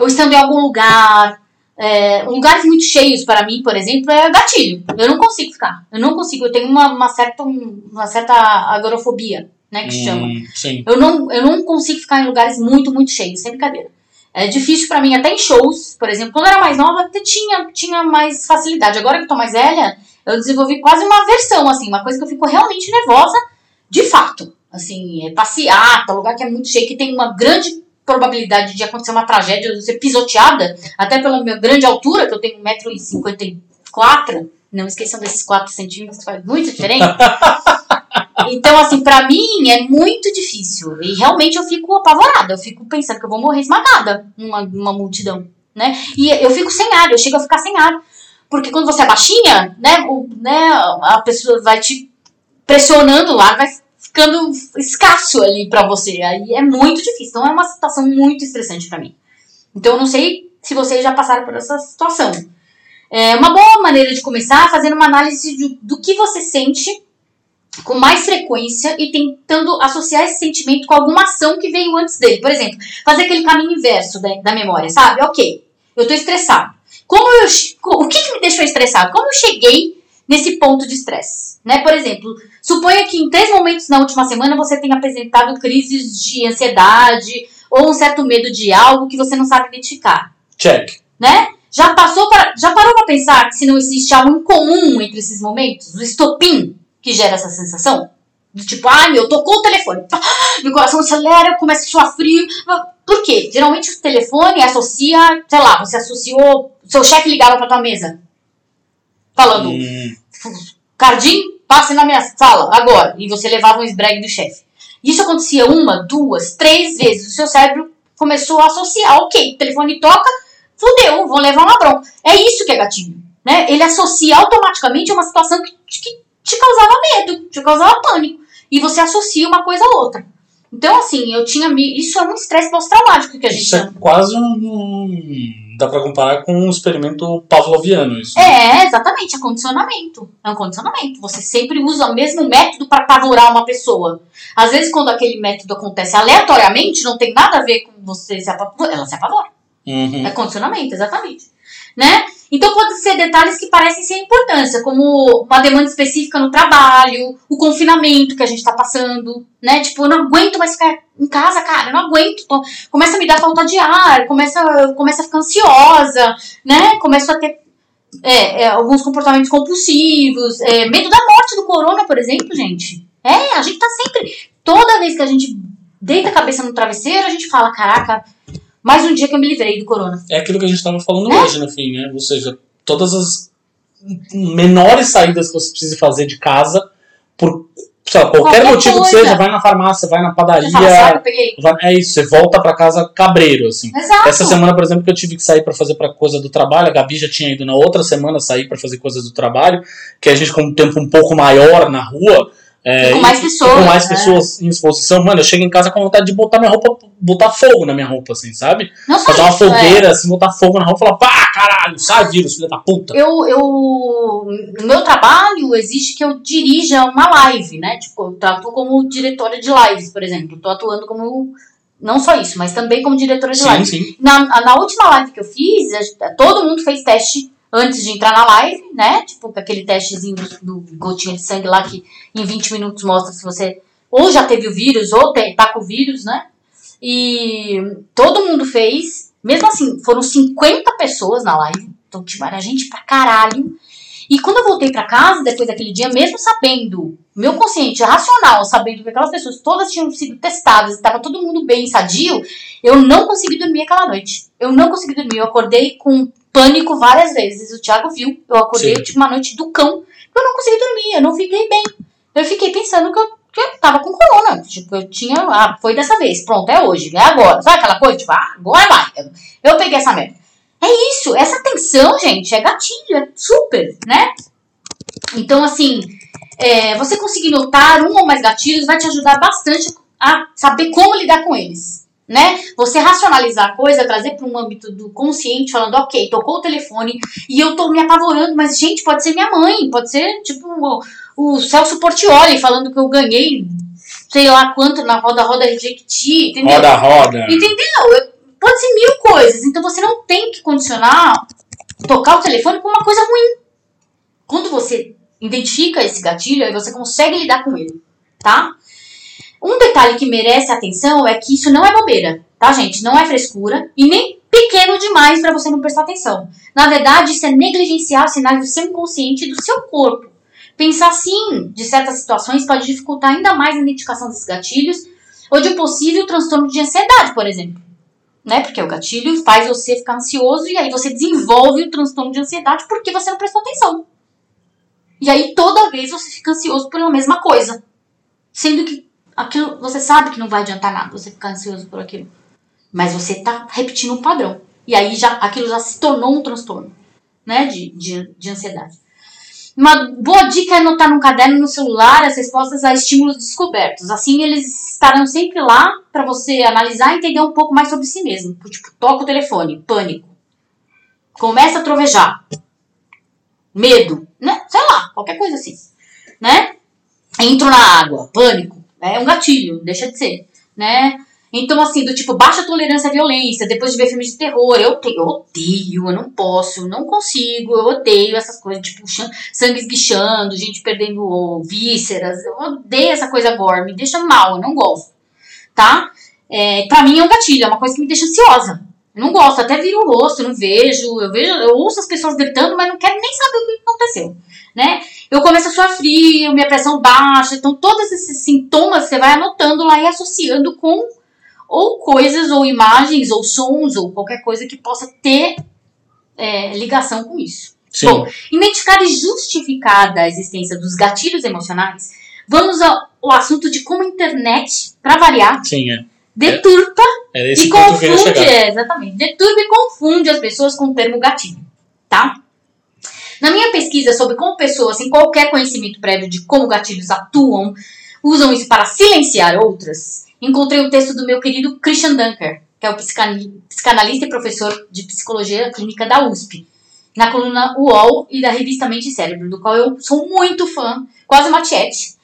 Eu estando em algum lugar, é, lugares muito cheios para mim, por exemplo, é gatilho. Eu não consigo ficar. Eu não consigo. Eu tenho uma, uma certa, uma certa agorafobia, né, que chama. Hum, sim. Eu não, eu não consigo ficar em lugares muito, muito cheios, sem brincadeira. É difícil pra mim, até em shows, por exemplo. Quando eu era mais nova, até tinha, tinha mais facilidade. Agora que eu tô mais velha, eu desenvolvi quase uma aversão, assim, uma coisa que eu fico realmente nervosa, de fato. Assim, é passeata, lugar que é muito cheio, que tem uma grande probabilidade de acontecer uma tragédia, de ser pisoteada, até pela minha grande altura, que eu tenho 1,54m. Não esqueçam desses 4 centímetros, faz muita diferença. Então, assim, pra mim é muito difícil. E realmente eu fico apavorada. Eu fico pensando que eu vou morrer esmagada numa, numa multidão, né? E eu fico sem ar, eu chego a ficar sem ar. Porque quando você é baixinha, né, o, né a pessoa vai te pressionando lá, vai ficando escasso ali pra você. Aí é muito difícil. Então é uma situação muito estressante pra mim. Então eu não sei se vocês já passaram por essa situação. É uma boa maneira de começar fazendo uma análise de- do que você sente com mais frequência e tentando associar esse sentimento com alguma ação que veio antes dele. Por exemplo, fazer aquele caminho inverso da, da memória, sabe? Ok, eu tô estressado. Como eu, o que, que me deixou estressado? Como eu cheguei nesse ponto de estresse? Né? Por exemplo, suponha que em três momentos na última semana você tenha apresentado crises de ansiedade ou um certo medo de algo que você não sabe identificar Check. né? Já passou para, já parou para pensar que se não existe algo em comum entre esses momentos, o estopim que gera essa sensação? Do tipo, ai meu, tocou o telefone, meu coração acelera, começa a suar frio. Por quê? Geralmente o telefone associa, sei lá, você associou, seu chefe ligava para tua mesa, falando, Hum, Cardim, passe na minha sala agora. E você levava um esbregue do chefe. Isso acontecia uma, duas, três vezes. O seu cérebro começou a associar. Ok, o telefone toca, fudeu, vão levar uma bronca. É isso que é gatilho. Né? Ele associa automaticamente a uma situação que, que te causava medo, te causava pânico. E você associa uma coisa a outra. Então, assim, eu tinha. Isso é um estresse pós-traumático que a gente isso é quase um- Dá pra comparar com um experimento pavloviano, isso. É, exatamente, é condicionamento. É um condicionamento. Você sempre usa o mesmo método para apavorar uma pessoa. Às vezes, quando aquele método acontece aleatoriamente, não tem nada a ver com você se apavorar, ela se apavora. Uhum. É condicionamento, exatamente. Né? Então, pode ser detalhes que parecem sem importância, como uma demanda específica no trabalho, o confinamento que a gente tá passando, né? Tipo, eu não aguento mais ficar em casa, cara, eu não aguento. Tô- começa a me dar falta de ar, começa, começa a ficar ansiosa, né? Começo a ter é, é, alguns comportamentos compulsivos, é, medo da morte do corona, por exemplo, gente. É, a gente tá sempre. Toda vez que a gente deita a cabeça no travesseiro, a gente fala: caraca, mais um dia que eu me livrei do corona. É aquilo que a gente estava falando É. hoje, no fim, né? Ou seja, todas as menores saídas que você precisa fazer de casa, por lá, qualquer, Qualquer motivo coisa. que seja, vai na farmácia, vai na padaria. Fala, vai- é isso, você volta pra casa cabreiro, assim. Exato. Essa semana, por exemplo, que eu tive que sair pra fazer pra coisa do trabalho, a Gabi já tinha ido na outra semana sair pra fazer coisas do trabalho, que a gente com um tempo um pouco maior na rua. É, com mais e- pessoas, com mais né? pessoas em exposição. Mano, eu chego em casa com vontade de botar minha roupa, botar fogo na minha roupa, assim, sabe? Não Fazer uma é. fogueira, assim, botar fogo na roupa e falar, pá, caralho, sai vírus, filha da puta. Eu, eu, no meu trabalho, exige que eu dirija uma live, né? Tipo, eu atuo como diretora de lives, por exemplo. Tô atuando como. Não só isso, mas também como diretora de Sim, live. sim. Na, na última live que eu fiz, todo mundo fez teste antes de entrar na live, né? Tipo, aquele testezinho do, do gotinha de sangue lá que em 20 minutos mostra se você ou já teve o vírus ou te, tá com o vírus, né? E todo mundo fez. Mesmo assim, foram 50 pessoas na live. Então, tipo, era gente pra caralho. E quando eu voltei pra casa, depois daquele dia, mesmo sabendo, meu consciente racional, sabendo que aquelas pessoas todas tinham sido testadas e tava todo mundo bem, sadio, eu não consegui dormir aquela noite. Eu não consegui dormir. Eu acordei com pânico várias vezes. O Thiago viu. Eu acordei, Sim. uma noite do cão. Eu não consegui dormir, eu não fiquei bem. Eu fiquei pensando que eu, que eu tava com corona. Tipo, eu tinha. Ah, foi dessa vez. Pronto, é hoje, é agora. Sabe aquela coisa? Tipo, ah, agora vai. Eu, eu peguei essa merda. É isso, essa tensão, gente, é gatilho, é super, né? Então, assim, é, você conseguir notar um ou mais gatilhos vai te ajudar bastante a saber como lidar com eles, né? Você racionalizar a coisa, trazer para um âmbito do consciente, falando, ok, tocou o telefone e eu tô me apavorando, mas gente, pode ser minha mãe, pode ser tipo o, o Celso Portioli falando que eu ganhei sei lá quanto na roda roda Rejecti, entendeu? Roda, roda. Entendeu? Pode ser mil coisas, então você não tem que condicionar tocar o telefone com uma coisa ruim. Quando você identifica esse gatilho, aí você consegue lidar com ele, tá? Um detalhe que merece atenção é que isso não é bobeira, tá, gente? Não é frescura e nem pequeno demais para você não prestar atenção. Na verdade, isso é negligenciar sinais do seu inconsciente e do seu corpo. Pensar assim de certas situações pode dificultar ainda mais a identificação desses gatilhos ou de um possível transtorno de ansiedade, por exemplo. Né? Porque o gatilho faz você ficar ansioso e aí você desenvolve o transtorno de ansiedade porque você não prestou atenção. E aí toda vez você fica ansioso pela mesma coisa. Sendo que aquilo você sabe que não vai adiantar nada você ficar ansioso por aquilo. Mas você está repetindo um padrão. E aí já aquilo já se tornou um transtorno, né, de, de, de ansiedade. Uma boa dica é anotar num caderno no celular as respostas a estímulos descobertos. Assim eles estarão sempre lá para você analisar e entender um pouco mais sobre si mesmo. Tipo, toca o telefone, pânico. Começa a trovejar. Medo, né? Sei lá, qualquer coisa assim, né? Entro na água, pânico. É um gatilho, deixa de ser, né? Então, assim, do tipo, baixa tolerância à violência, depois de ver filmes de terror, eu, eu odeio, eu não posso, não consigo, eu odeio essas coisas, tipo, sangue esguichando, gente perdendo vísceras, eu odeio essa coisa gore, me deixa mal, eu não gosto, tá? É, pra mim é um gatilho, é uma coisa que me deixa ansiosa. Eu não gosto, até viro o rosto, não vejo, eu vejo, eu ouço as pessoas gritando, mas não quero nem saber o que aconteceu, né? Eu começo a suar frio, minha pressão baixa, então todos esses sintomas você vai anotando lá e associando com ou coisas, ou imagens, ou sons, ou qualquer coisa que possa ter é, ligação com isso. Sim. Bom, identificar e justificar a existência dos gatilhos emocionais, vamos ao, ao assunto de como a internet, para variar, Sim, é. Deturpa Era esse e confunde, é, exatamente, deturpa e confunde as pessoas com o termo gatilho, tá? Na minha pesquisa sobre como pessoas sem qualquer conhecimento prévio de como gatilhos atuam, usam isso para silenciar outras, encontrei o texto do meu querido Christian Dunker, que é o psicanalista e professor de psicologia clínica da USP, na coluna UOL e da revista Mente e Cérebro, do qual eu sou muito fã, quase uma tiete.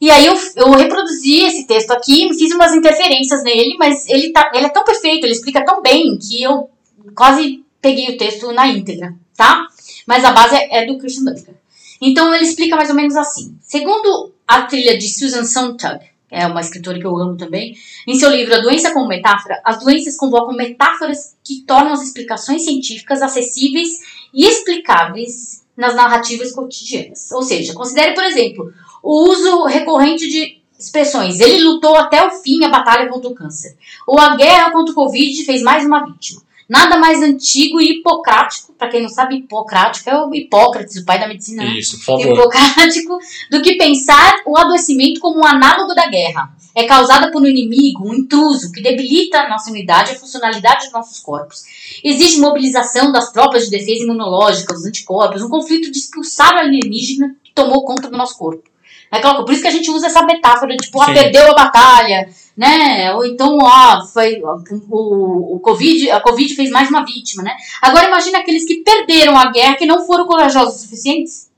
E aí eu, eu reproduzi esse texto aqui, fiz umas interferências nele, mas ele, tá, ele é tão perfeito, ele explica tão bem que eu quase peguei o texto na íntegra, tá? Mas a base é, do Christian Dunker. Então ele explica mais ou menos assim. Segundo a trilha de Susan Sontag, é uma escritora que eu amo também, em seu livro A Doença como Metáfora, as doenças convocam metáforas que tornam as explicações científicas acessíveis e explicáveis nas narrativas cotidianas. Ou seja, considere, por exemplo, o uso recorrente de expressões. Ele lutou até o fim a batalha contra o câncer. Ou a guerra contra o Covid fez mais uma vítima. Nada mais antigo e hipocrático, para quem não sabe, hipocrático é o Hipócrates, o pai da medicina. né? Isso, por favor. hipocrático do que pensar o adoecimento como um análogo da guerra. É causada por um inimigo, um intruso, que debilita a nossa unidade e a funcionalidade dos nossos corpos. Exige mobilização das tropas de defesa imunológica, dos anticorpos, um conflito de expulsar o alienígena que tomou conta do nosso corpo. É aquela- por isso que a gente usa essa metáfora, tipo, ah, perdeu a batalha, né? Ou então, ah, foi, o, o COVID, a Covid fez mais uma vítima, né? Agora imagina aqueles que perderam a guerra, que não foram corajosos o suficientes.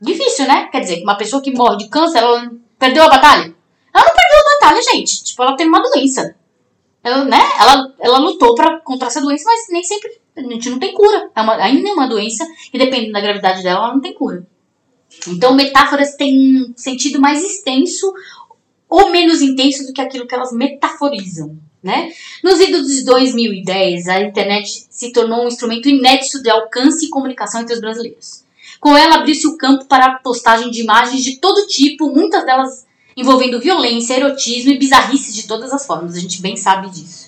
Difícil, né? Quer dizer, que uma pessoa que morre de câncer, ela perdeu a batalha? Ela não perdeu a batalha, gente. Tipo, ela tem uma doença. Ela, né? ela, ela lutou pra, contra essa doença, mas nem sempre. A gente não tem cura. É uma, ainda é uma doença e dependendo da gravidade dela, ela não tem cura. Então, metáforas têm um sentido mais extenso ou menos intenso do que aquilo que elas metaforizam, né? Nos idos de 2010, a internet se tornou um instrumento inédito de alcance e comunicação entre os brasileiros. Com ela, abriu-se o campo para a postagem de imagens de todo tipo, muitas delas envolvendo violência, erotismo e bizarrices de todas as formas. A gente bem sabe disso.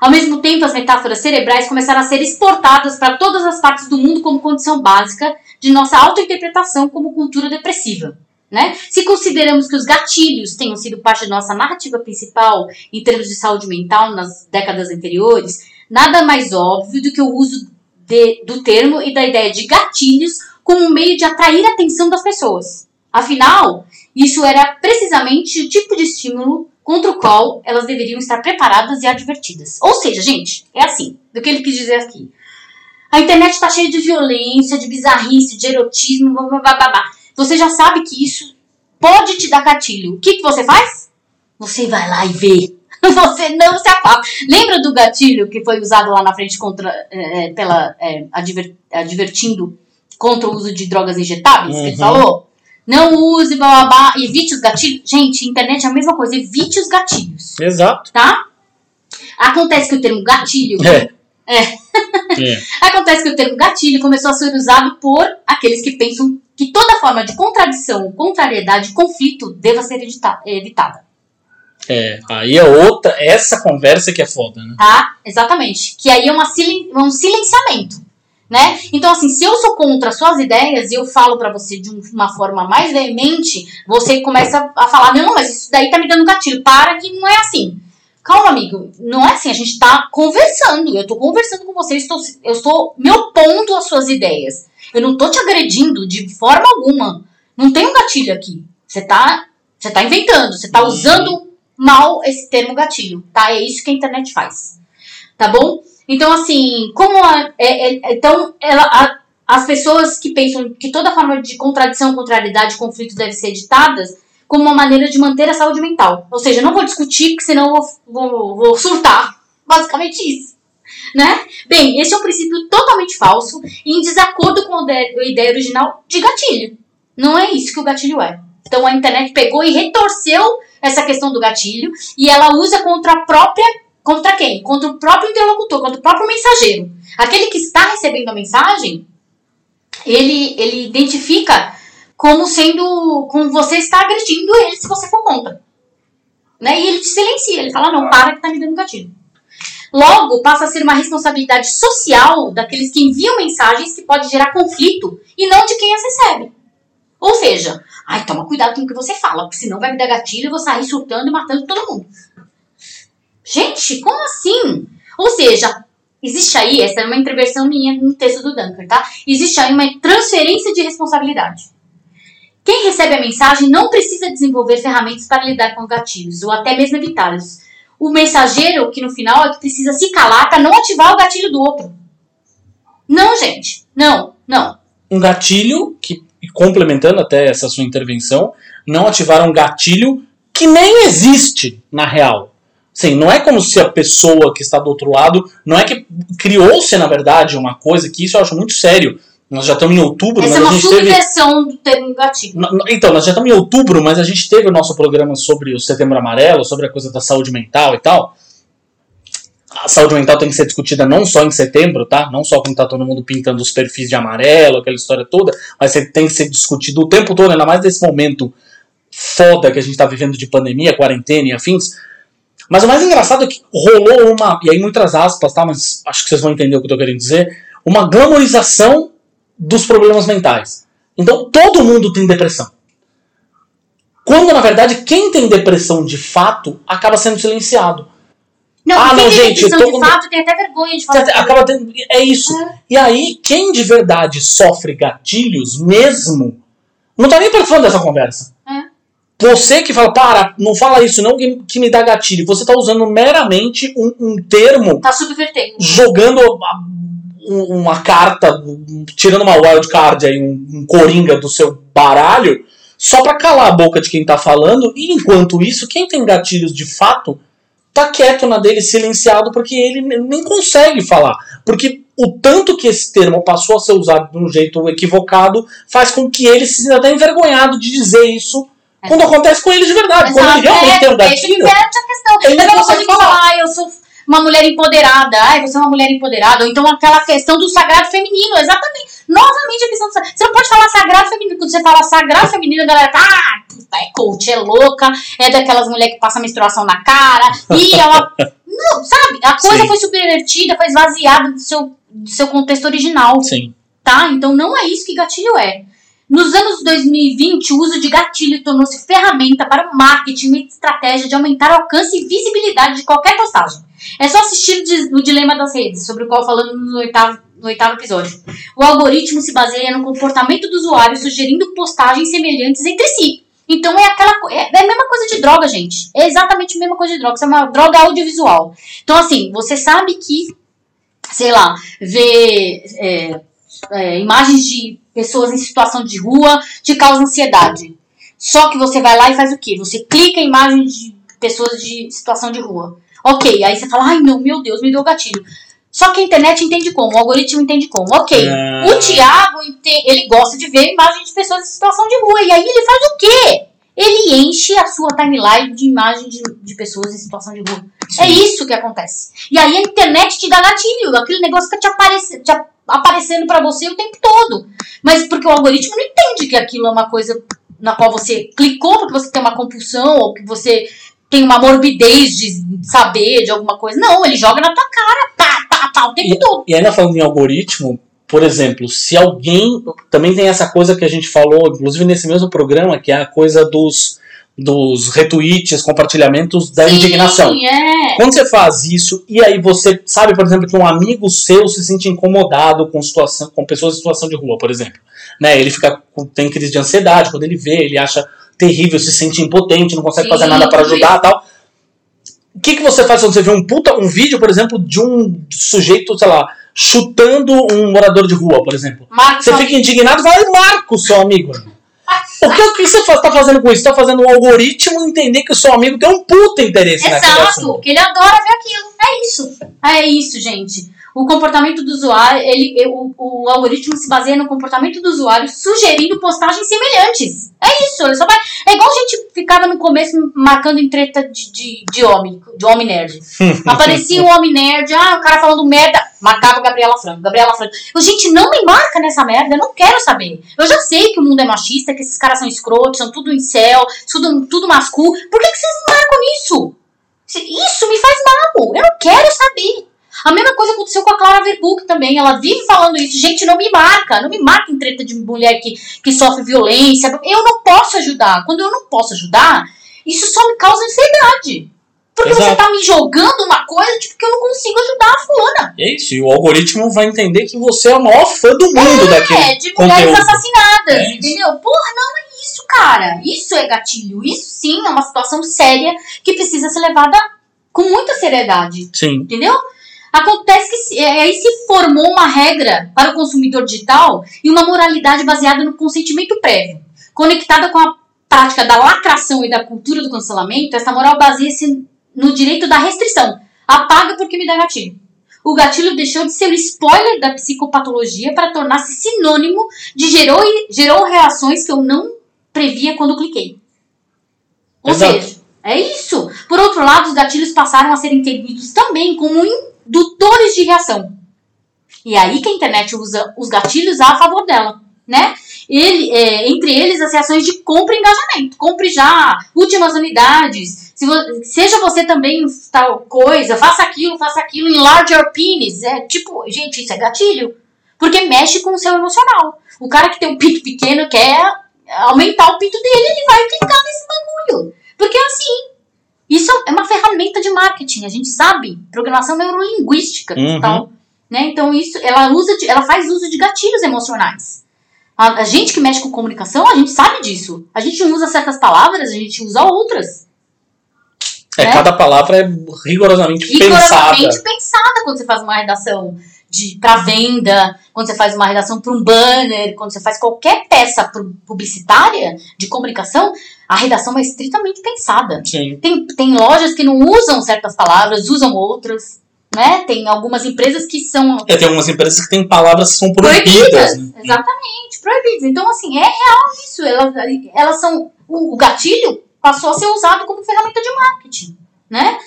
Ao mesmo tempo, as metáforas cerebrais começaram a ser exportadas para todas as partes do mundo como condição básica de nossa autointerpretação como cultura depressiva. Né? Se consideramos que os gatilhos tenham sido parte da nossa narrativa principal em termos de saúde mental nas décadas anteriores, nada mais óbvio do que o uso de- do termo e da ideia de gatilhos como um meio de atrair a atenção das pessoas. Afinal, isso era precisamente o tipo de estímulo contra o qual elas deveriam estar preparadas e advertidas. Ou seja, gente, é assim, do que ele quis dizer aqui. A internet está cheia de violência, de bizarrice, de erotismo, blá, blá, blá, blá. Você já sabe que isso pode te dar gatilho. O que, que você faz? Você vai lá e vê. Você não se afasta. Lembra do gatilho que foi usado lá na frente contra, é, é, pela é, adver, advertindo contra o uso de drogas injetáveis? Que ele Uhum. falou? Não use, blá, blá, blá, evite os gatilhos. Gente, internet é a mesma coisa, evite os gatilhos, Exato. tá? Acontece que o termo gatilho É. É. É. Acontece que o termo gatilho começou a ser usado por aqueles que pensam que toda forma de contradição, contrariedade, conflito deva ser evitada. É, aí é outra, essa conversa que é foda, né? Tá? Exatamente. Que aí é uma silen- um silenciamento. Né? Então, assim, se eu sou contra suas ideias e eu falo pra você de um- uma forma mais veemente, você começa a falar: não, mas isso daí tá me dando gatilho. Para que não é assim. Calma, amigo. Não é assim. A gente tá conversando. Eu tô conversando com você. Eu estou, eu estou me opondo às suas ideias. Eu não tô te agredindo de forma alguma. Não tem um gatilho aqui. Você tá, você tá inventando. Você tá Uhum. usando mal esse termo gatilho. Tá? É isso que a internet faz. Tá bom? Então, assim, como a, é- é- então ela, a- as pessoas que pensam que toda forma de contradição, contrariedade, conflito deve ser editadas como uma maneira de manter a saúde mental. Ou seja, não vou discutir, porque senão vou, vou, vou surtar. Basicamente isso. Né? Bem, esse é um princípio totalmente falso e em desacordo com a ideia original de gatilho. Não é isso que o gatilho é. Então a internet pegou e retorceu essa questão do gatilho e ela usa contra a própria. Contra quem? Contra o próprio interlocutor, contra o próprio mensageiro. Aquele que está recebendo a mensagem, ele, ele identifica como sendo. como você está agredindo ele se você for contra. Né? E ele te silencia, ele fala, não, para que tá me dando gatilho. Logo, passa a ser uma responsabilidade social daqueles que enviam mensagens que pode gerar conflito e não de quem as recebe. Ou seja, ai, toma cuidado com o que você fala, porque senão vai me dar gatilho e vou sair surtando e matando todo mundo. Gente, como assim? Ou seja, existe aí, essa é uma intervenção minha no texto do Dunker, tá? Existe aí uma transferência de responsabilidade. Quem recebe a mensagem não precisa desenvolver ferramentas para lidar com gatilhos, ou até mesmo evitá-los. O mensageiro, que no final é que precisa se calar para não ativar o gatilho do outro. Não, gente. Não, não. Um gatilho que, complementando até essa sua intervenção, não ativar um gatilho que nem existe na real. Sim, não é como se a pessoa que está do outro lado, não é que criou-se na verdade uma coisa que isso eu acho muito sério. Nós já estamos em outubro, Essa é mas uma a gente teve subversão do termo gatilho. N- n- Então, nós já estamos em outubro, mas a gente teve o nosso programa sobre o setembro amarelo, sobre a coisa da saúde mental e tal. A saúde mental tem que ser discutida não só em setembro, tá? Não só quando tá todo mundo pintando os perfis de amarelo, aquela história toda, mas tem que ser discutido o tempo todo, ainda mais nesse momento foda que a gente tá vivendo de pandemia, quarentena e afins. Mas o mais engraçado é que rolou uma, e aí muitas aspas, tá? Mas acho que vocês vão entender o que eu tô querendo dizer, uma glamorização dos problemas mentais. Então todo mundo tem depressão. Quando na verdade quem tem depressão de fato acaba sendo silenciado. Não, Ah, não, gente, depressão todo de mundo- fato tem até vergonha de falar. Acaba tendo, é isso. É. E aí quem de verdade sofre gatilhos mesmo não tá nem participando dessa conversa. Você que fala, para, não fala isso não que, que me dá gatilho. Você tá usando meramente um, um termo Tá subvertendo. jogando a- um- uma carta, tirando uma wild card aí, um, um coringa do seu baralho, só pra calar a boca de quem tá falando, e enquanto isso, quem tem gatilhos de fato, tá quieto na dele, silenciado, porque ele ne- nem consegue falar. Porque o tanto que esse termo passou a ser usado de um jeito equivocado faz com que ele se sinta até envergonhado de dizer isso quando acontece com ele de verdade. Quando ele realmente tem um é, gatilho, a questão. ele É não a mesma consegue falar. falar, ah, eu sou uma mulher empoderada, ai, você é uma mulher empoderada, ou então aquela questão do sagrado feminino, exatamente. Novamente a questão do sagrado. Você não pode falar sagrado feminino. Quando você fala sagrado feminino, a galera tá, ah, puta, é coach, é louca, é daquelas mulheres que passam menstruação na cara, e ela. Não, sabe? A coisa Sim. foi subvertida, foi esvaziada do seu, do seu contexto original Sim. tá? Então não é isso que gatilho é. Nos anos 2020, o uso de gatilho tornou-se ferramenta para o marketing e estratégia de aumentar o alcance e visibilidade de qualquer postagem. É só assistir o di- o Dilema das Redes, sobre o qual falamos no oitavo, no oitavo episódio. O algoritmo se baseia no comportamento do usuário, sugerindo postagens semelhantes entre si. Então é aquela é, é a mesma coisa de droga, gente. É exatamente a mesma coisa de droga. Isso é uma droga audiovisual. Então, assim, você sabe que, sei lá, ver é, é, imagens de pessoas em situação de rua te causa ansiedade. Só que você vai lá e faz o quê? Você clica em imagens de pessoas de situação de rua. Ok, aí você fala, ai não, meu Deus, me deu gatilho. Só que a internet entende como, o algoritmo entende como. Ok, Ah. o Thiago, ente- ele gosta de ver imagens de pessoas em situação de rua. E aí ele faz o quê? Ele enche a sua timeline de imagens de, de pessoas em situação de rua. É isso que acontece. E aí a internet te dá gatilho. Aquele negócio fica te, aparece, te aparecendo pra você o tempo todo. Mas porque o algoritmo não entende que aquilo é uma coisa na qual você clicou porque você tem uma compulsão ou que você tem uma morbidez de saber de alguma coisa. Não, ele joga na tua cara, pá, pá, pá, o tempo todo. E ainda falando em algoritmo, por exemplo, se alguém. Também tem essa coisa que a gente falou, inclusive nesse mesmo programa, que é a coisa dos, dos retweets, compartilhamentos da Sim, indignação. é. Quando você faz isso, e aí você sabe, por exemplo, que um amigo seu se sente incomodado com, situação, com pessoas em situação de rua, por exemplo. Né? Ele fica tem crise de ansiedade quando ele vê, ele acha terrível, se sente impotente, não consegue Sim, fazer nada para ajudar tal. O que, que você faz quando você vê um puta, um vídeo, por exemplo, de um sujeito, sei lá, chutando um morador de rua, por exemplo? Marcos, Você fica indignado, vai e marca o seu amigo. O que, o que você está fazendo com isso? Está fazendo o algoritmo entender que o seu amigo tem um puta interesse naquele Exato, assunto. que ele adora ver aquilo. É isso. É isso, gente. O comportamento do usuário, ele, o, o algoritmo se baseia no comportamento do usuário, sugerindo postagens semelhantes. É isso, ele só vai. É igual a gente ficava no começo marcando em treta de, de, de homem, de homem nerd. Aparecia um homem nerd, ah, o cara falando merda, marcava Gabriela Franco, Gabriela Franco. Eu, gente, não me marca nessa merda, eu não quero saber. Eu já sei que o mundo é machista, que esses caras são escrotos, são tudo em céu, tudo, tudo mascu. Por que, que vocês me marcam nisso? Isso me faz mal, eu não quero saber. A mesma coisa aconteceu com a Clara Verbuck também. Ela vive falando isso. Gente, não me marca. Não me marca em treta de mulher que, que sofre violência. Eu não posso ajudar. Quando eu não posso ajudar, isso só me causa ansiedade. Porque você Exato. tá me jogando uma coisa tipo, que eu não consigo ajudar a fulana. É isso, e o algoritmo vai entender que você é o maior fã do mundo daquele É, de mulheres conteúdo. assassinadas, É isso. entendeu? Porra, não é isso, cara. Isso é gatilho. Isso sim é uma situação séria que precisa ser levada com muita seriedade. Sim. Entendeu? Acontece que se- é, aí se formou uma regra para o consumidor digital e uma moralidade baseada no consentimento prévio. Conectada com a prática da lacração e da cultura do cancelamento, essa moral baseia-se no direito da restrição. Apaga porque me dá gatilho. O gatilho deixou de ser o spoiler da psicopatologia para tornar-se sinônimo de gerou, gerou reações que eu não previa quando cliquei. Ou Exato. seja, é isso. Por outro lado, os gatilhos passaram a ser entendidos também como indutores de reação. E aí que a internet usa os gatilhos a favor dela, né? Ele, é, entre eles, as reações de compra e engajamento. Compre já, últimas unidades. Se vo- seja você também tal coisa, faça aquilo, faça aquilo, enlarge your penis. É tipo, gente, isso é gatilho. Porque mexe com o seu emocional. O cara que tem um pinto pequeno quer aumentar o pinto dele, ele vai clicar nesse bagulho. Porque é assim. Isso é uma ferramenta de marketing, a gente sabe. Programação neurolinguística Uhum. tal. Né? Então, isso, ela, usa de- ela faz uso de gatilhos emocionais. A, a gente que mexe com comunicação, a gente sabe disso. A gente usa certas palavras, a gente usa outras. É, né? cada palavra é rigorosamente rigorosamente pensada. pensada quando você faz uma redação de para venda, quando você faz uma redação para um banner, quando você faz qualquer peça pu- publicitária de comunicação, a redação é estritamente pensada. Sim. Tem, tem lojas que não usam certas palavras, usam outras, né? Tem algumas empresas que são É, tem algumas empresas que têm palavras que são proibidas. né? Exatamente, proibidas. Então, assim, é real isso. Elas, elas são. O, o gatilho passou a ser usado como ferramenta de marketing, né?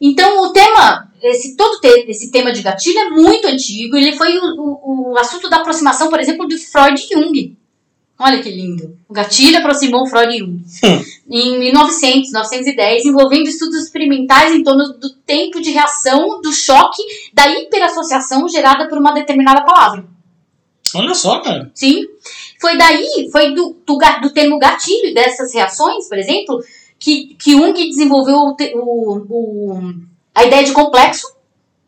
Então, o tema, esse todo te- esse tema de gatilho é muito antigo. Ele foi o, o, o assunto da aproximação, por exemplo, de Freud e Jung. Olha que lindo. O gatilho aproximou Freud e Jung. Hum. Em 1900, 1910, envolvendo estudos experimentais em torno do tempo de reação do choque da hiperassociação gerada por uma determinada palavra. Olha só, cara. Sim. Foi daí, foi do, do, do termo gatilho dessas reações, por exemplo, que, que Jung desenvolveu o, o, o- a ideia de complexo,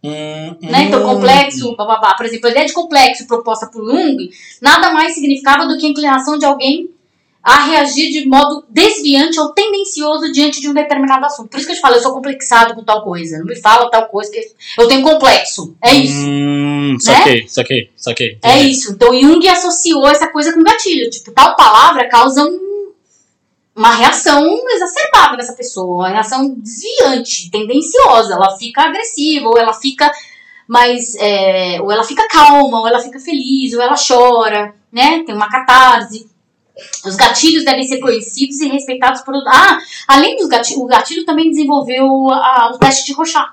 Hum, né? Então, hum. complexo, bababá. Por exemplo, a ideia de complexo proposta por Jung nada mais significava do que a inclinação de alguém a reagir de modo desviante ou tendencioso diante de um determinado assunto. Por isso que eu te falo, eu sou complexado com tal coisa. Não me fala tal coisa que eu tenho complexo. É isso. Hum, saquei, saquei, saquei. É isso. Então Jung associou essa coisa com gatilho. Tipo, tal palavra causa um- uma reação exacerbada nessa pessoa, uma reação desviante, tendenciosa. Ela fica agressiva, ou ela fica mais. é, ou ela fica calma, ou ela fica feliz, ou ela chora, né? Tem uma catarse. Os gatilhos devem ser conhecidos e respeitados por. Ah, além dos gatilhos, o gatilho também desenvolveu a- o teste de Rorschach.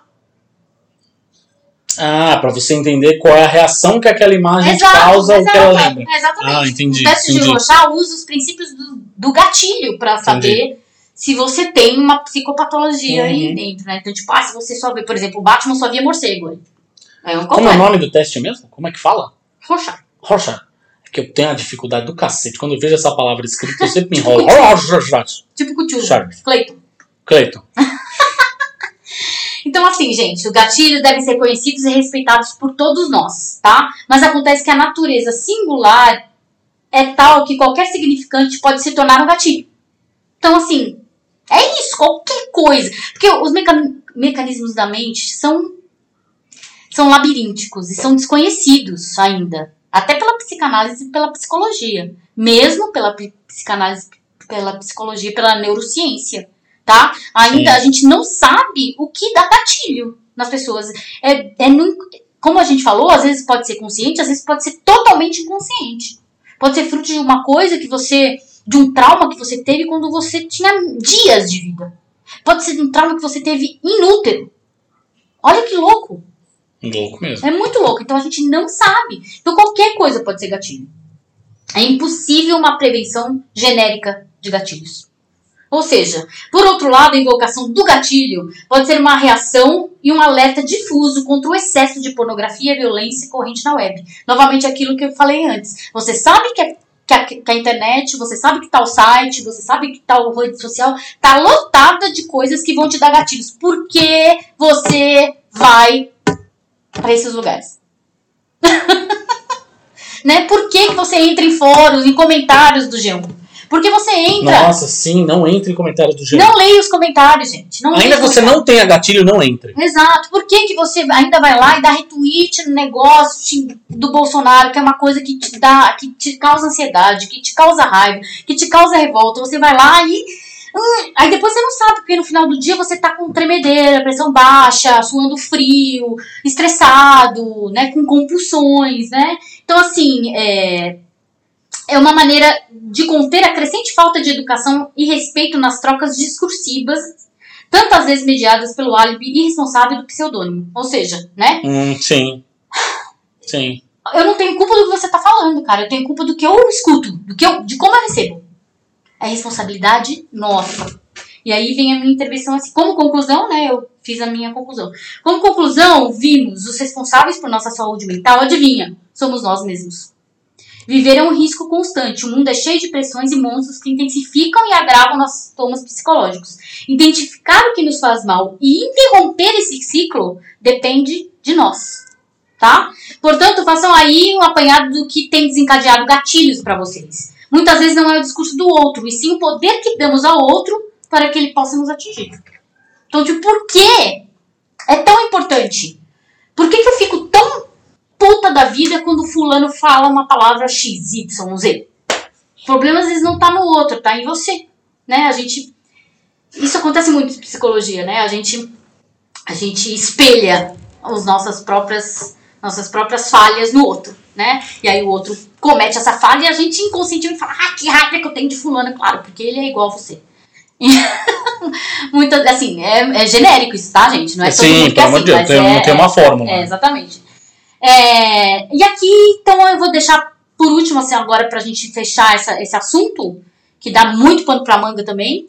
Ah, pra você entender qual é a reação que aquela imagem te causa ou que ela lembra. Exatamente. Ah, entendi, O teste de entendi. Rorschach usa os princípios do, do gatilho pra saber se você tem uma psicopatologia aí Uhum. dentro, né? Então, tipo, ah, se você só vê, por exemplo, o Batman só via morcego. aí. É um Como é o nome do teste mesmo? Como é que fala? Rorschach. Rorschach. É que eu tenho a dificuldade do cacete. Quando eu vejo essa palavra escrita, eu sempre me enrolo. Tipo Cthulhu. Cleiton. Cleiton. Então, assim, gente, os gatilhos devem ser conhecidos e respeitados por todos nós, tá? Mas acontece que a natureza singular é tal que qualquer significante pode se tornar um gatilho. Então, assim, é isso, qualquer coisa. Porque os meca- mecanismos da mente são, são labirínticos e são desconhecidos ainda. Até pela psicanálise e pela psicologia. Mesmo pela psicanálise, pela psicologia pela neurociência tá? Ainda Sim. a gente não sabe o que dá gatilho nas pessoas. É, é como a gente falou, às vezes pode ser consciente, às vezes pode ser totalmente inconsciente. Pode ser fruto de uma coisa que você. de um trauma que você teve quando você tinha dias de vida. Pode ser de um trauma que você teve inútero. Olha que louco. Louco mesmo. É muito louco. Então a gente não sabe. Então qualquer coisa pode ser gatilho. É impossível uma prevenção genérica de gatilhos. Ou seja, por outro lado, a invocação do gatilho pode ser uma reação e um alerta difuso contra o excesso de pornografia e violência corrente na web. Novamente, aquilo que eu falei antes. Você sabe que a, que a- que a internet, você sabe que tal site, você sabe que tal rede social tá lotada de coisas que vão te dar gatilhos. Por que você vai para esses lugares? né? Por que, que você entra em fóruns, em comentários do G1? Porque você entra. Nossa, sim, não entre em comentários do gênero. Não leia os comentários, gente. Não Ainda você não tenha gatilho, não entre. Exato. Por que, que você ainda vai lá e dá retweet no negócio do Bolsonaro, que é uma coisa que te dá, que te causa ansiedade, que te causa raiva, que te causa revolta? Você vai lá e. hum, aí depois você não sabe, porque no final do dia você tá com tremedeira, pressão baixa, suando frio, estressado, né? Com compulsões, né? Então, assim, é. É uma maneira de conter a crescente falta de educação e respeito nas trocas discursivas tantas vezes mediadas pelo álibi irresponsável do pseudônimo. Ou seja, né? Hum, sim. Sim. Eu não tenho culpa do que você tá falando, cara. Eu tenho culpa do que eu escuto, do que eu, de como eu recebo. É responsabilidade nossa. E aí vem a minha intervenção assim, como conclusão, né? Eu fiz a minha conclusão. Como conclusão, vimos os responsáveis por nossa saúde mental, adivinha? Somos nós mesmos. Viver é um risco constante. O mundo é cheio de pressões e monstros que intensificam e agravam nossos sintomas psicológicos. Identificar o que nos faz mal e interromper esse ciclo depende de nós, tá? Portanto, façam aí um apanhado do que tem desencadeado gatilhos para vocês. Muitas vezes não é o discurso do outro, e sim o poder que damos ao outro para que ele possa nos atingir. Então, tipo, por que é tão importante? Por que, que eu fico tão puta da vida quando fulano fala uma palavra X, Y, Z? O problema às vezes não tá no outro, tá em você, né? A gente isso acontece muito em psicologia, né? A gente a gente espelha as nossas próprias nossas próprias falhas no outro, né? E aí o outro comete essa falha e a gente inconscientemente fala: "Ah, que raiva que eu tenho de fulano", claro, porque ele é igual a você. Muito, assim, é, é genérico isso, tá, gente? Não é todo sim, mundo que é assim, Deus, mas tem- é- não tem uma fórmula. é, exatamente. É, e aqui, então, eu vou deixar por último, assim, agora pra gente fechar essa, esse assunto, que dá muito pano pra manga também.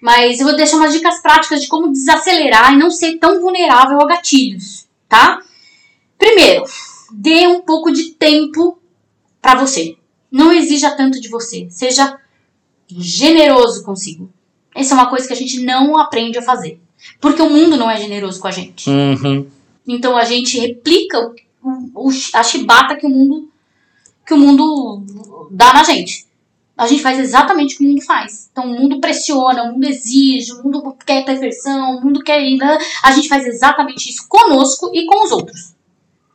Mas eu vou deixar umas dicas práticas de como desacelerar e não ser tão vulnerável a gatilhos, tá? Primeiro, dê um pouco de tempo pra você. Não exija tanto de você. Seja generoso consigo. Essa é uma coisa que a gente não aprende a fazer. Porque o mundo não é generoso com a gente. Uhum. Então a gente replica a chibata que o mundo que o mundo dá na gente. A gente faz exatamente o que o mundo faz. Então, o mundo pressiona, o mundo exige, o mundo quer perfeição, o mundo quer ir. né? A gente faz exatamente isso conosco e com os outros.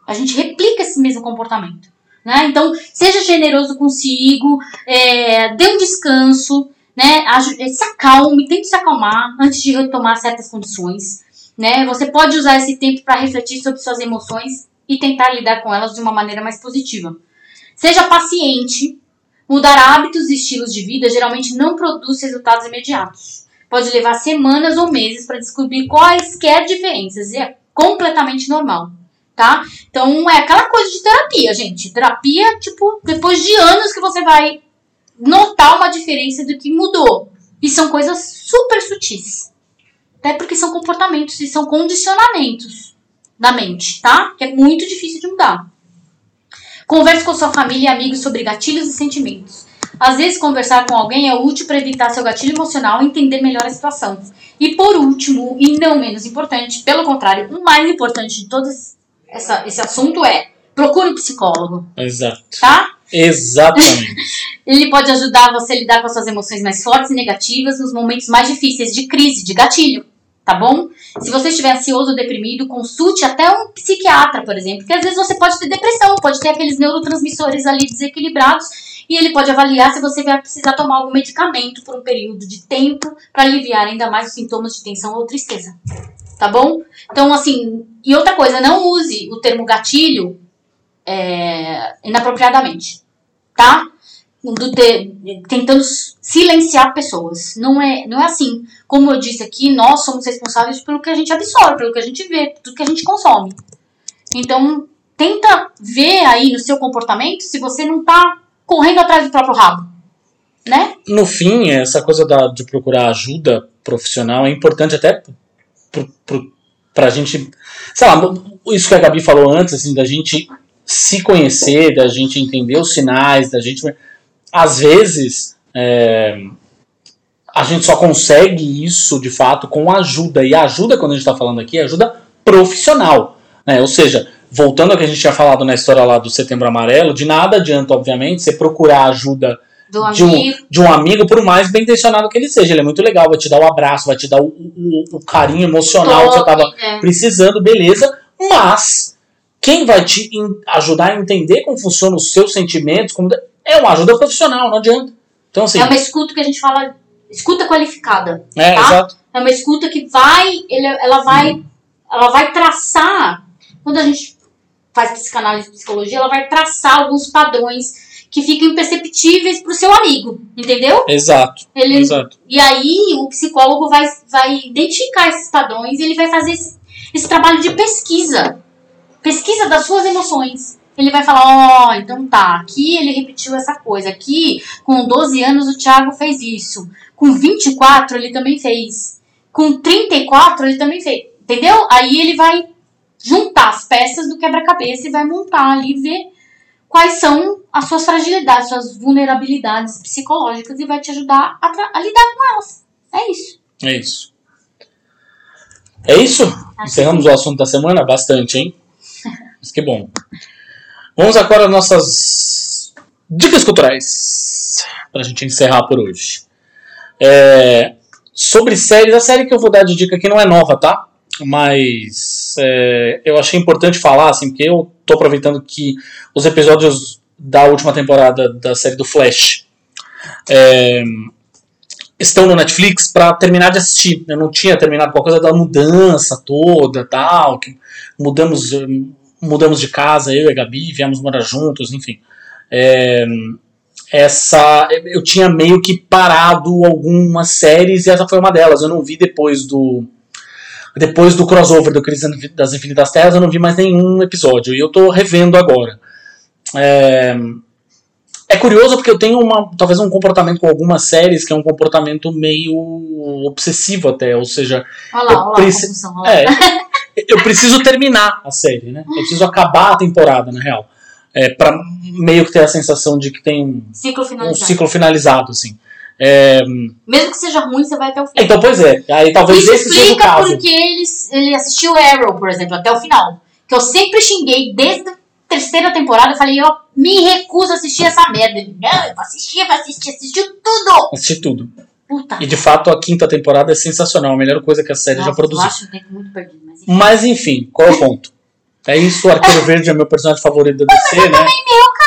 A gente replica esse mesmo comportamento. Né? Então, seja generoso consigo, é, dê um descanso, né? é, se acalme, tente se acalmar antes de retomar certas condições. Né? Você pode usar esse tempo para refletir sobre suas emoções e tentar lidar com elas de uma maneira mais positiva. Seja paciente. Mudar hábitos e estilos de vida geralmente não produz resultados imediatos. Pode levar semanas ou meses para descobrir quaisquer diferenças e é completamente normal, tá? Então é aquela coisa de terapia, gente. Terapia, tipo, depois de anos que você vai notar uma diferença do que mudou. E são coisas super sutis. Até porque são comportamentos e são condicionamentos da mente, tá? Que é muito difícil de mudar. Converse com sua família e amigos sobre gatilhos e sentimentos. Às vezes, conversar com alguém é útil para evitar seu gatilho emocional e entender melhor a situação. E por último, e não menos importante, pelo contrário, o mais importante de todo esse- essa, esse assunto é procure um psicólogo, Exato. tá? Exatamente. Ele pode ajudar você a lidar com as suas emoções mais fortes e negativas nos momentos mais difíceis de crise, de gatilho, tá bom? Se você estiver ansioso ou deprimido, consulte até um psiquiatra, por exemplo, porque às vezes você pode ter depressão, pode ter aqueles neurotransmissores ali desequilibrados e ele pode avaliar se você vai precisar tomar algum medicamento por um período de tempo para aliviar ainda mais os sintomas de tensão ou tristeza, tá bom? Então, assim, e outra coisa, não use o termo gatilho é, inapropriadamente, tá? Do te- tentando silenciar pessoas. Não é, não é assim. Como eu disse aqui, nós somos responsáveis pelo que a gente absorve, pelo que a gente vê, pelo que a gente consome. Então, tenta ver aí no seu comportamento se você não tá correndo atrás do próprio rabo. Né? no fim, essa coisa da- de procurar ajuda profissional é importante até pro, pro, pra gente. Sei lá, isso que a Gabi falou antes, assim, da gente se conhecer, da gente entender os sinais, da gente. Às vezes. é, a gente só consegue isso de fato com ajuda. E a ajuda, quando a gente está falando aqui, é ajuda profissional. Né? Ou seja, voltando ao que a gente tinha falado na história lá do Setembro Amarelo, de nada adianta, obviamente, você procurar ajuda de um, amigo. de um amigo, por mais bem intencionado que ele seja. Ele é muito legal, vai te dar o abraço, vai te dar o, o- o carinho emocional que você toque, tava é. precisando, beleza. Mas quem vai te ajudar a entender como funcionam os seus sentimentos como é uma ajuda profissional, não adianta. Então, assim, É uma escuta que a gente fala, escuta qualificada. é, tá? exato. É uma escuta que vai, ela vai, ela vai traçar, quando a gente faz psicanálise e psicologia, ela vai traçar alguns padrões que ficam imperceptíveis pro seu amigo, entendeu? Exato. Ele, Exato. e aí o psicólogo vai, vai identificar esses padrões e ele vai fazer esse, esse trabalho de pesquisa. Pesquisa das suas emoções. Ele vai falar, ó, então tá, aqui ele repetiu essa coisa, aqui com 12 anos o Thiago fez isso, com 24 ele também fez, com 34 ele também fez, entendeu? Aí ele vai juntar as peças do quebra-cabeça e vai montar ali, ver quais são as suas fragilidades, suas vulnerabilidades psicológicas e vai te ajudar a, a lidar com elas. É isso. É isso. É isso? Encerramos o assunto da semana? Bastante, hein? Mas que bom. Vamos agora às nossas dicas culturais. Pra gente encerrar por hoje. É, sobre séries, a série que eu vou dar de dica aqui não é nova, tá? Mas é, eu achei importante falar, assim, porque eu tô aproveitando que os episódios da última temporada da série do Flash é, estão no Netflix para terminar de assistir. Eu não tinha terminado com a coisa da mudança toda, tal, mudamos hum, mudamos de casa, eu e a Gabi, viemos morar juntos, enfim. É, essa eu tinha meio que parado algumas séries e essa foi uma delas. Eu não vi depois do depois do crossover do Crise das Infinitas Terras, eu não vi mais nenhum episódio e eu tô revendo agora. É, é curioso porque eu tenho uma, talvez um comportamento com algumas séries que é um comportamento meio obsessivo até, ou seja, Olha lá, Eu olha lá a preci- confusão. olha lá. é, eu preciso terminar a série, né? Eu preciso acabar a temporada, na real. É, pra meio que ter a sensação de que tem Ciclo um finalizado. ciclo finalizado, assim. É, Mesmo que seja ruim, você vai até o fim. então, pois é, aí talvez Isso esse seja o explica caso. porque ele, ele assistiu Arrow, por exemplo, até o final. Que eu sempre xinguei desde terceira temporada, eu falei, eu me recuso a assistir essa merda. Ele, não, eu vou assistir, eu vou assistir, assistiu tudo. Assisti tudo. Puta. E de fato a quinta temporada é sensacional, a melhor coisa que a série já Nossa, produziu. Eu acho um tempo muito perdido, mas enfim. Mas enfim, qual é o ponto? É isso, o Arqueiro Verde é meu personagem favorito da DC, né?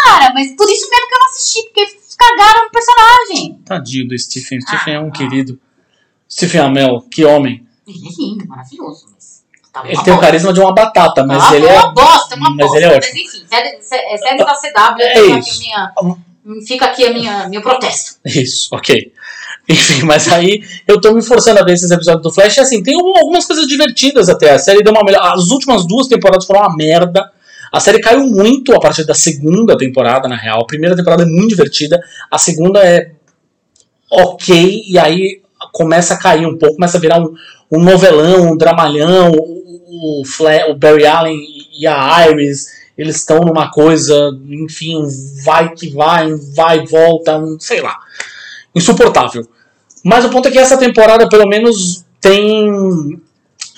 Cara, mas por isso mesmo que eu não assisti, porque cagaram no personagem. Tadinho do Stephen. Stephen é um Ah. querido. Stephen Amell, que homem. Ele é lindo, maravilhoso, mas. Tá Ele uma tem o bosta. carisma de uma batata, mas Ah, ele uma é. bosta, uma mas bosta. ele é Mas ótimo. enfim, série, sé- série da CW, É fica aqui, isso. a minha, fica aqui a minha, meu protesto. Isso, ok. Enfim, mas aí eu tô me forçando a ver esses episódios do Flash. E assim, tem algum- algumas coisas divertidas até. A série deu uma melhor. As últimas duas temporadas foram uma merda. A série caiu muito a partir da segunda temporada, na real. A primeira temporada é muito divertida. A segunda é ok. E aí começa a cair um pouco, começa a virar um, um novelão, um dramalhão. O, o, Fla- o Barry Allen e a Iris, eles estão numa coisa, enfim, vai que vai, vai e volta, sei lá insuportável. Mas o ponto é que essa temporada, pelo menos, tem.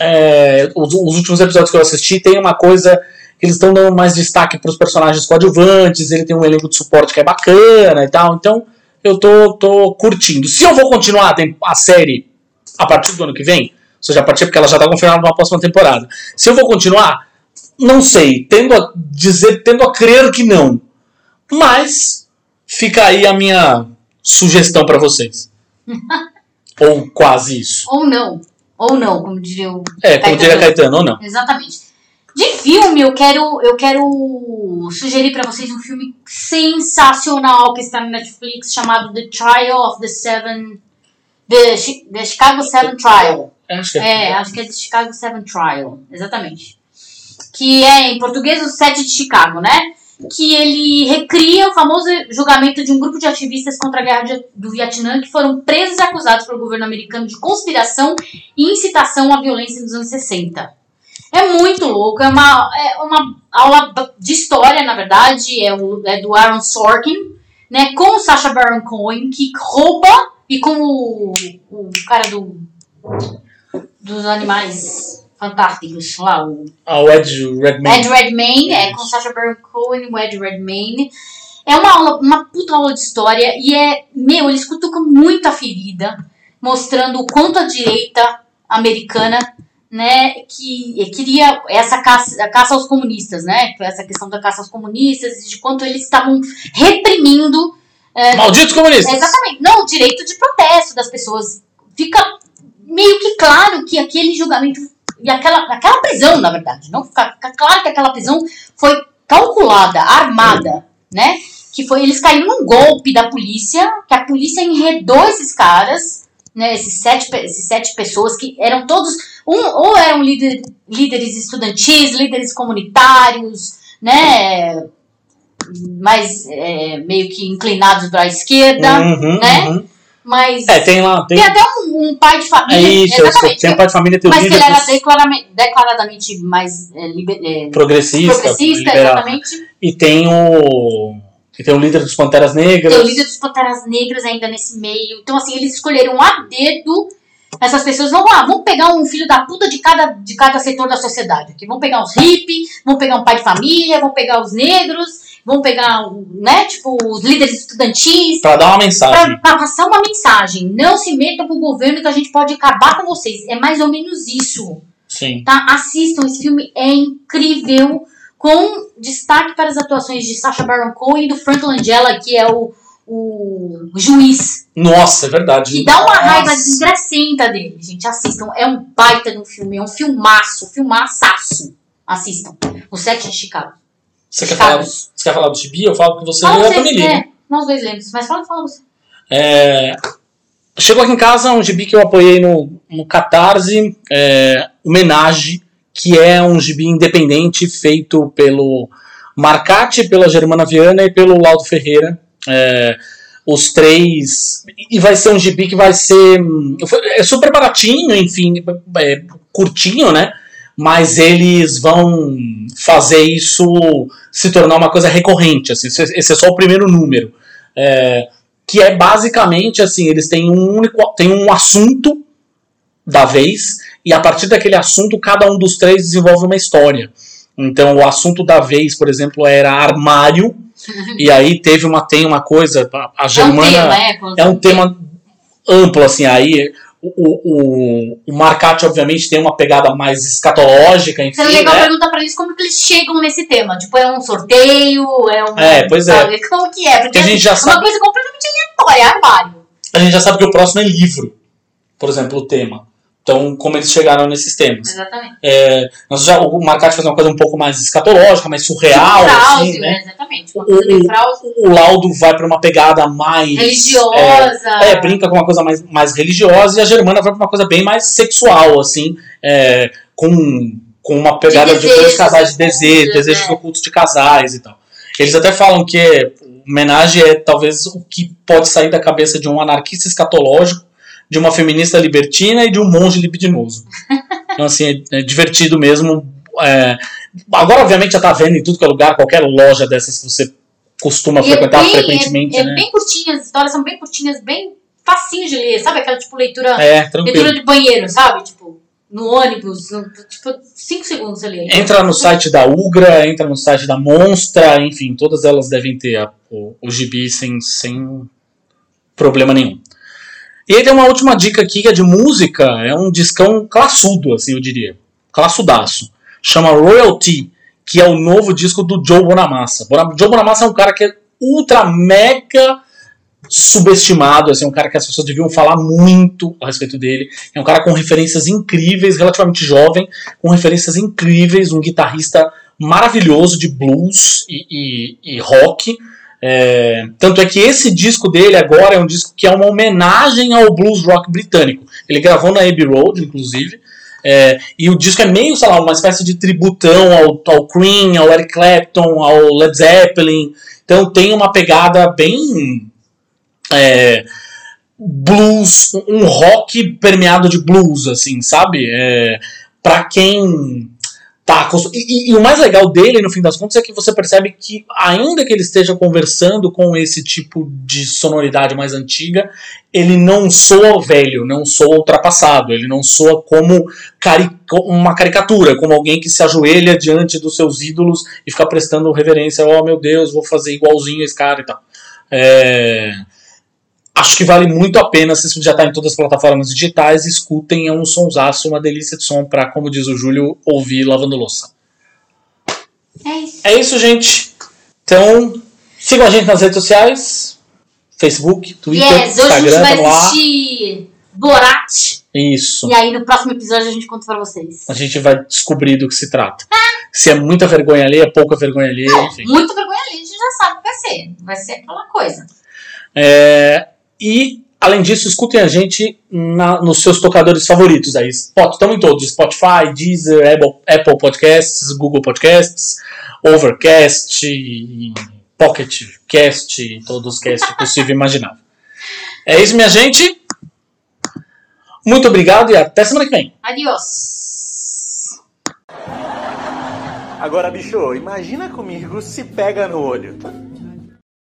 é, os, os últimos episódios que eu assisti tem uma coisa que eles estão dando mais destaque para os personagens coadjuvantes, ele tem um elenco de suporte que é bacana e tal, então eu tô, tô curtindo. Se eu vou continuar a, a série a partir do ano que vem, ou seja, a partir porque ela já está confirmada para uma próxima temporada, se eu vou continuar, não sei, tendo a dizer, tendo a crer que não. Mas fica aí a minha sugestão para vocês. Ou quase isso. Ou não. Ou não, como diria o. É, como diria Caetano, ou não. Exatamente. De filme, eu quero, eu quero sugerir pra vocês um filme sensacional que está no Netflix chamado The Trial of the Seven. The, the Chicago Seven Trial. Acho que É, acho que é The Chicago Seven Trial. Exatamente. Que é, em português, o Sete de Chicago, né? Que ele recria o famoso julgamento de um grupo de ativistas contra a guerra do Vietnã que foram presos e acusados pelo governo americano de conspiração e incitação à violência nos anos 60. É muito louco, é uma, é uma aula de história, na verdade, é, o- é do Aaron Sorkin, né, com o Sacha Baron Cohen, que rouba, e com o, o cara do, dos animais fantásticos lá, o Ah, o Ed Redmayne. Ed Redmayne, é com Sacha Baron Cohen e o Ed Redmayne. É uma aula, uma puta aula de história e é, meu, eles cutucam muita ferida, mostrando o quanto a direita americana, né, que queria essa caça, a caça aos comunistas, né, essa questão da caça aos comunistas e de quanto eles estavam reprimindo Malditos comunistas! Exatamente. Não, o direito de protesto das pessoas. Fica meio que claro que aquele julgamento e aquela, aquela prisão, na verdade, não fica, claro que aquela prisão foi calculada, armada, né? Que foi eles caíram num golpe da polícia, que a polícia enredou esses caras, né? Esses sete, esses sete pessoas que eram todos um, ou eram líder, líderes estudantis, líderes comunitários, né? Mais é, meio que inclinados para a esquerda, Uhum, né? uhum. Mas É, tem lá. Tem, tem até um, um pai de é família. isso, eu sei, exatamente. tem um pai de família, tem mas que ele era declarame- declaradamente mais é, liber- é, progressista, progressista, liberal. exatamente. E tem o. E tem o líder dos Panteras Negras. Tem o líder dos Panteras Negras ainda nesse meio. Então, assim, eles escolheram a dedo essas pessoas. Vamos lá, vamos pegar um filho da puta de cada, de cada setor da sociedade. Aqui. Vamos pegar os hippies, vamos pegar um pai de família, vamos pegar os negros, vamos pegar, né, tipo, os líderes estudantis. Pra dar uma mensagem. Pra, pra passar uma mensagem. Não se metam com o governo que a gente pode acabar com vocês. É mais ou menos isso. Sim. Tá? Assistam, esse filme é incrível. Com destaque para as atuações de Sacha Baron Cohen e do Frank Langella, que é o, o juiz. Nossa, é verdade. Que dá uma Nossa. raiva desgracenta dele, gente. Assistam. É um baita no filme. É um filmaço. Filmaçaço. Assistam. O Sete de Chicago. Você quer, falar, Chicago. você quer falar do Chibi? Eu falo que você Fala leu, eu também li. é, nós dois lemos. Mas fala, fala você. É, chegou aqui em casa um gibi que eu apoiei no, no Catarse, é, Homenage, que é um gibi independente feito pelo Marcati, pela Germana Viana e pelo Laudo Ferreira. É, os três. E vai ser um gibi que vai ser. hum, É super baratinho, enfim, é curtinho, né? Mas eles vão fazer isso se tornar uma coisa recorrente. Assim, esse é só o primeiro número. É, que é basicamente assim, eles têm um único, tem um assunto da vez e a partir daquele assunto cada um dos três desenvolve uma história. Então o assunto da vez, por exemplo, era armário. e aí teve uma tem uma coisa, a- a É um Germana tema, é, é um tema amplo, assim, aí o, o, o Marcati, obviamente, tem uma pegada mais escatológica, enfim, Seria legal né? perguntar pra eles como que eles chegam nesse tema. Tipo, é um sorteio, é um. É, pois é. sabe? Como que é? Porque a gente já é uma sabe, coisa completamente aleatória, é armário. a gente já sabe que o próximo é livro, por exemplo, o tema. Então, como eles chegaram nesses temas. Exatamente. É, nós já, o Marcati faz uma coisa um pouco mais escatológica, mais surreal, Tipo assim, Fraude, né? é, exatamente. O- o- fraude, O Laudo vai pra uma pegada mais... religiosa. É, é, brinca com uma coisa mais, mais religiosa e a Germana vai pra uma coisa bem mais sexual, assim, é, com, com uma pegada de, desejos dois casais de desejo, ocultos, desejos né? ocultos de casais e tal. Eles até falam que é, homenagem é talvez o que pode sair da cabeça de um anarquista escatológico, de uma feminista libertina e de um monge libidinoso. Então, assim, é, é divertido mesmo. é. agora, obviamente, já tá vendo em tudo que é lugar, qualquer loja dessas que você costuma E é frequentar bem- frequentemente, é, é né? bem curtinhas, as histórias são bem curtinhas, bem facinho de ler, sabe? Aquela tipo leitura, É, leitura de banheiro, sabe? Tipo, no ônibus, no- tipo, 5 segundos você lê. Entra no site da Ugra, entra no site da Monstra, enfim, todas elas devem ter a- o, o gibi sem, sem problema nenhum. E aí tem uma última dica aqui que é de música, é um discão classudo, assim eu diria. Classudaço. Chama Royalty, que é o novo disco do Joe Bonamassa. Bona- Joe Bonamassa é um cara que é ultra mega subestimado, assim, um cara que as pessoas deviam falar muito a respeito dele. É um cara com referências incríveis, relativamente jovem, com referências incríveis, um guitarrista maravilhoso de blues e, e- e rock. É, tanto é que esse disco dele agora é um disco que é uma homenagem ao blues rock britânico. Ele gravou na Abbey Road, inclusive. É, e o disco é meio, sei lá, uma espécie de tributão ao, ao ao Eric Clapton, ao Led Zeppelin. Então tem uma pegada bem é, blues, um rock permeado de blues, assim, sabe? É, para quem tá e, e- e o mais legal dele, no fim das contas, é que você percebe que, ainda que ele esteja conversando com esse tipo de sonoridade mais antiga, ele não soa velho, não soa ultrapassado, ele não soa como cari- uma caricatura, como alguém que se ajoelha diante dos seus ídolos e fica prestando reverência, oh meu Deus, vou fazer igualzinho esse cara e tal. É, Acho que vale muito a pena, se já está em todas as plataformas digitais, escutem, é um sonsaço, uma delícia de som para, como diz o Júlio, ouvir lavando louça. É isso. É isso, gente. Então, sigam a gente nas redes sociais, Facebook, Twitter, Yes, hoje a gente Instagram, vai assistir Borat. Isso. E aí no próximo episódio a gente conta pra vocês. A gente vai descobrir do que se trata. Se é muita vergonha alheia, pouca vergonha alheia, enfim. Muito vergonha ali, a gente já sabe o que vai ser. Vai ser aquela coisa. É, e, além disso, escutem a gente na- nos seus tocadores favoritos. Aí, estamos em todos: Spotify, Deezer, Apple, Apple Podcasts, Google Podcasts, Overcast, Pocket Cast, todos os casts possível e imaginável. É isso, minha gente. Muito obrigado e até semana que vem. Adiós. Agora, bicho, imagina comigo se pega no olho.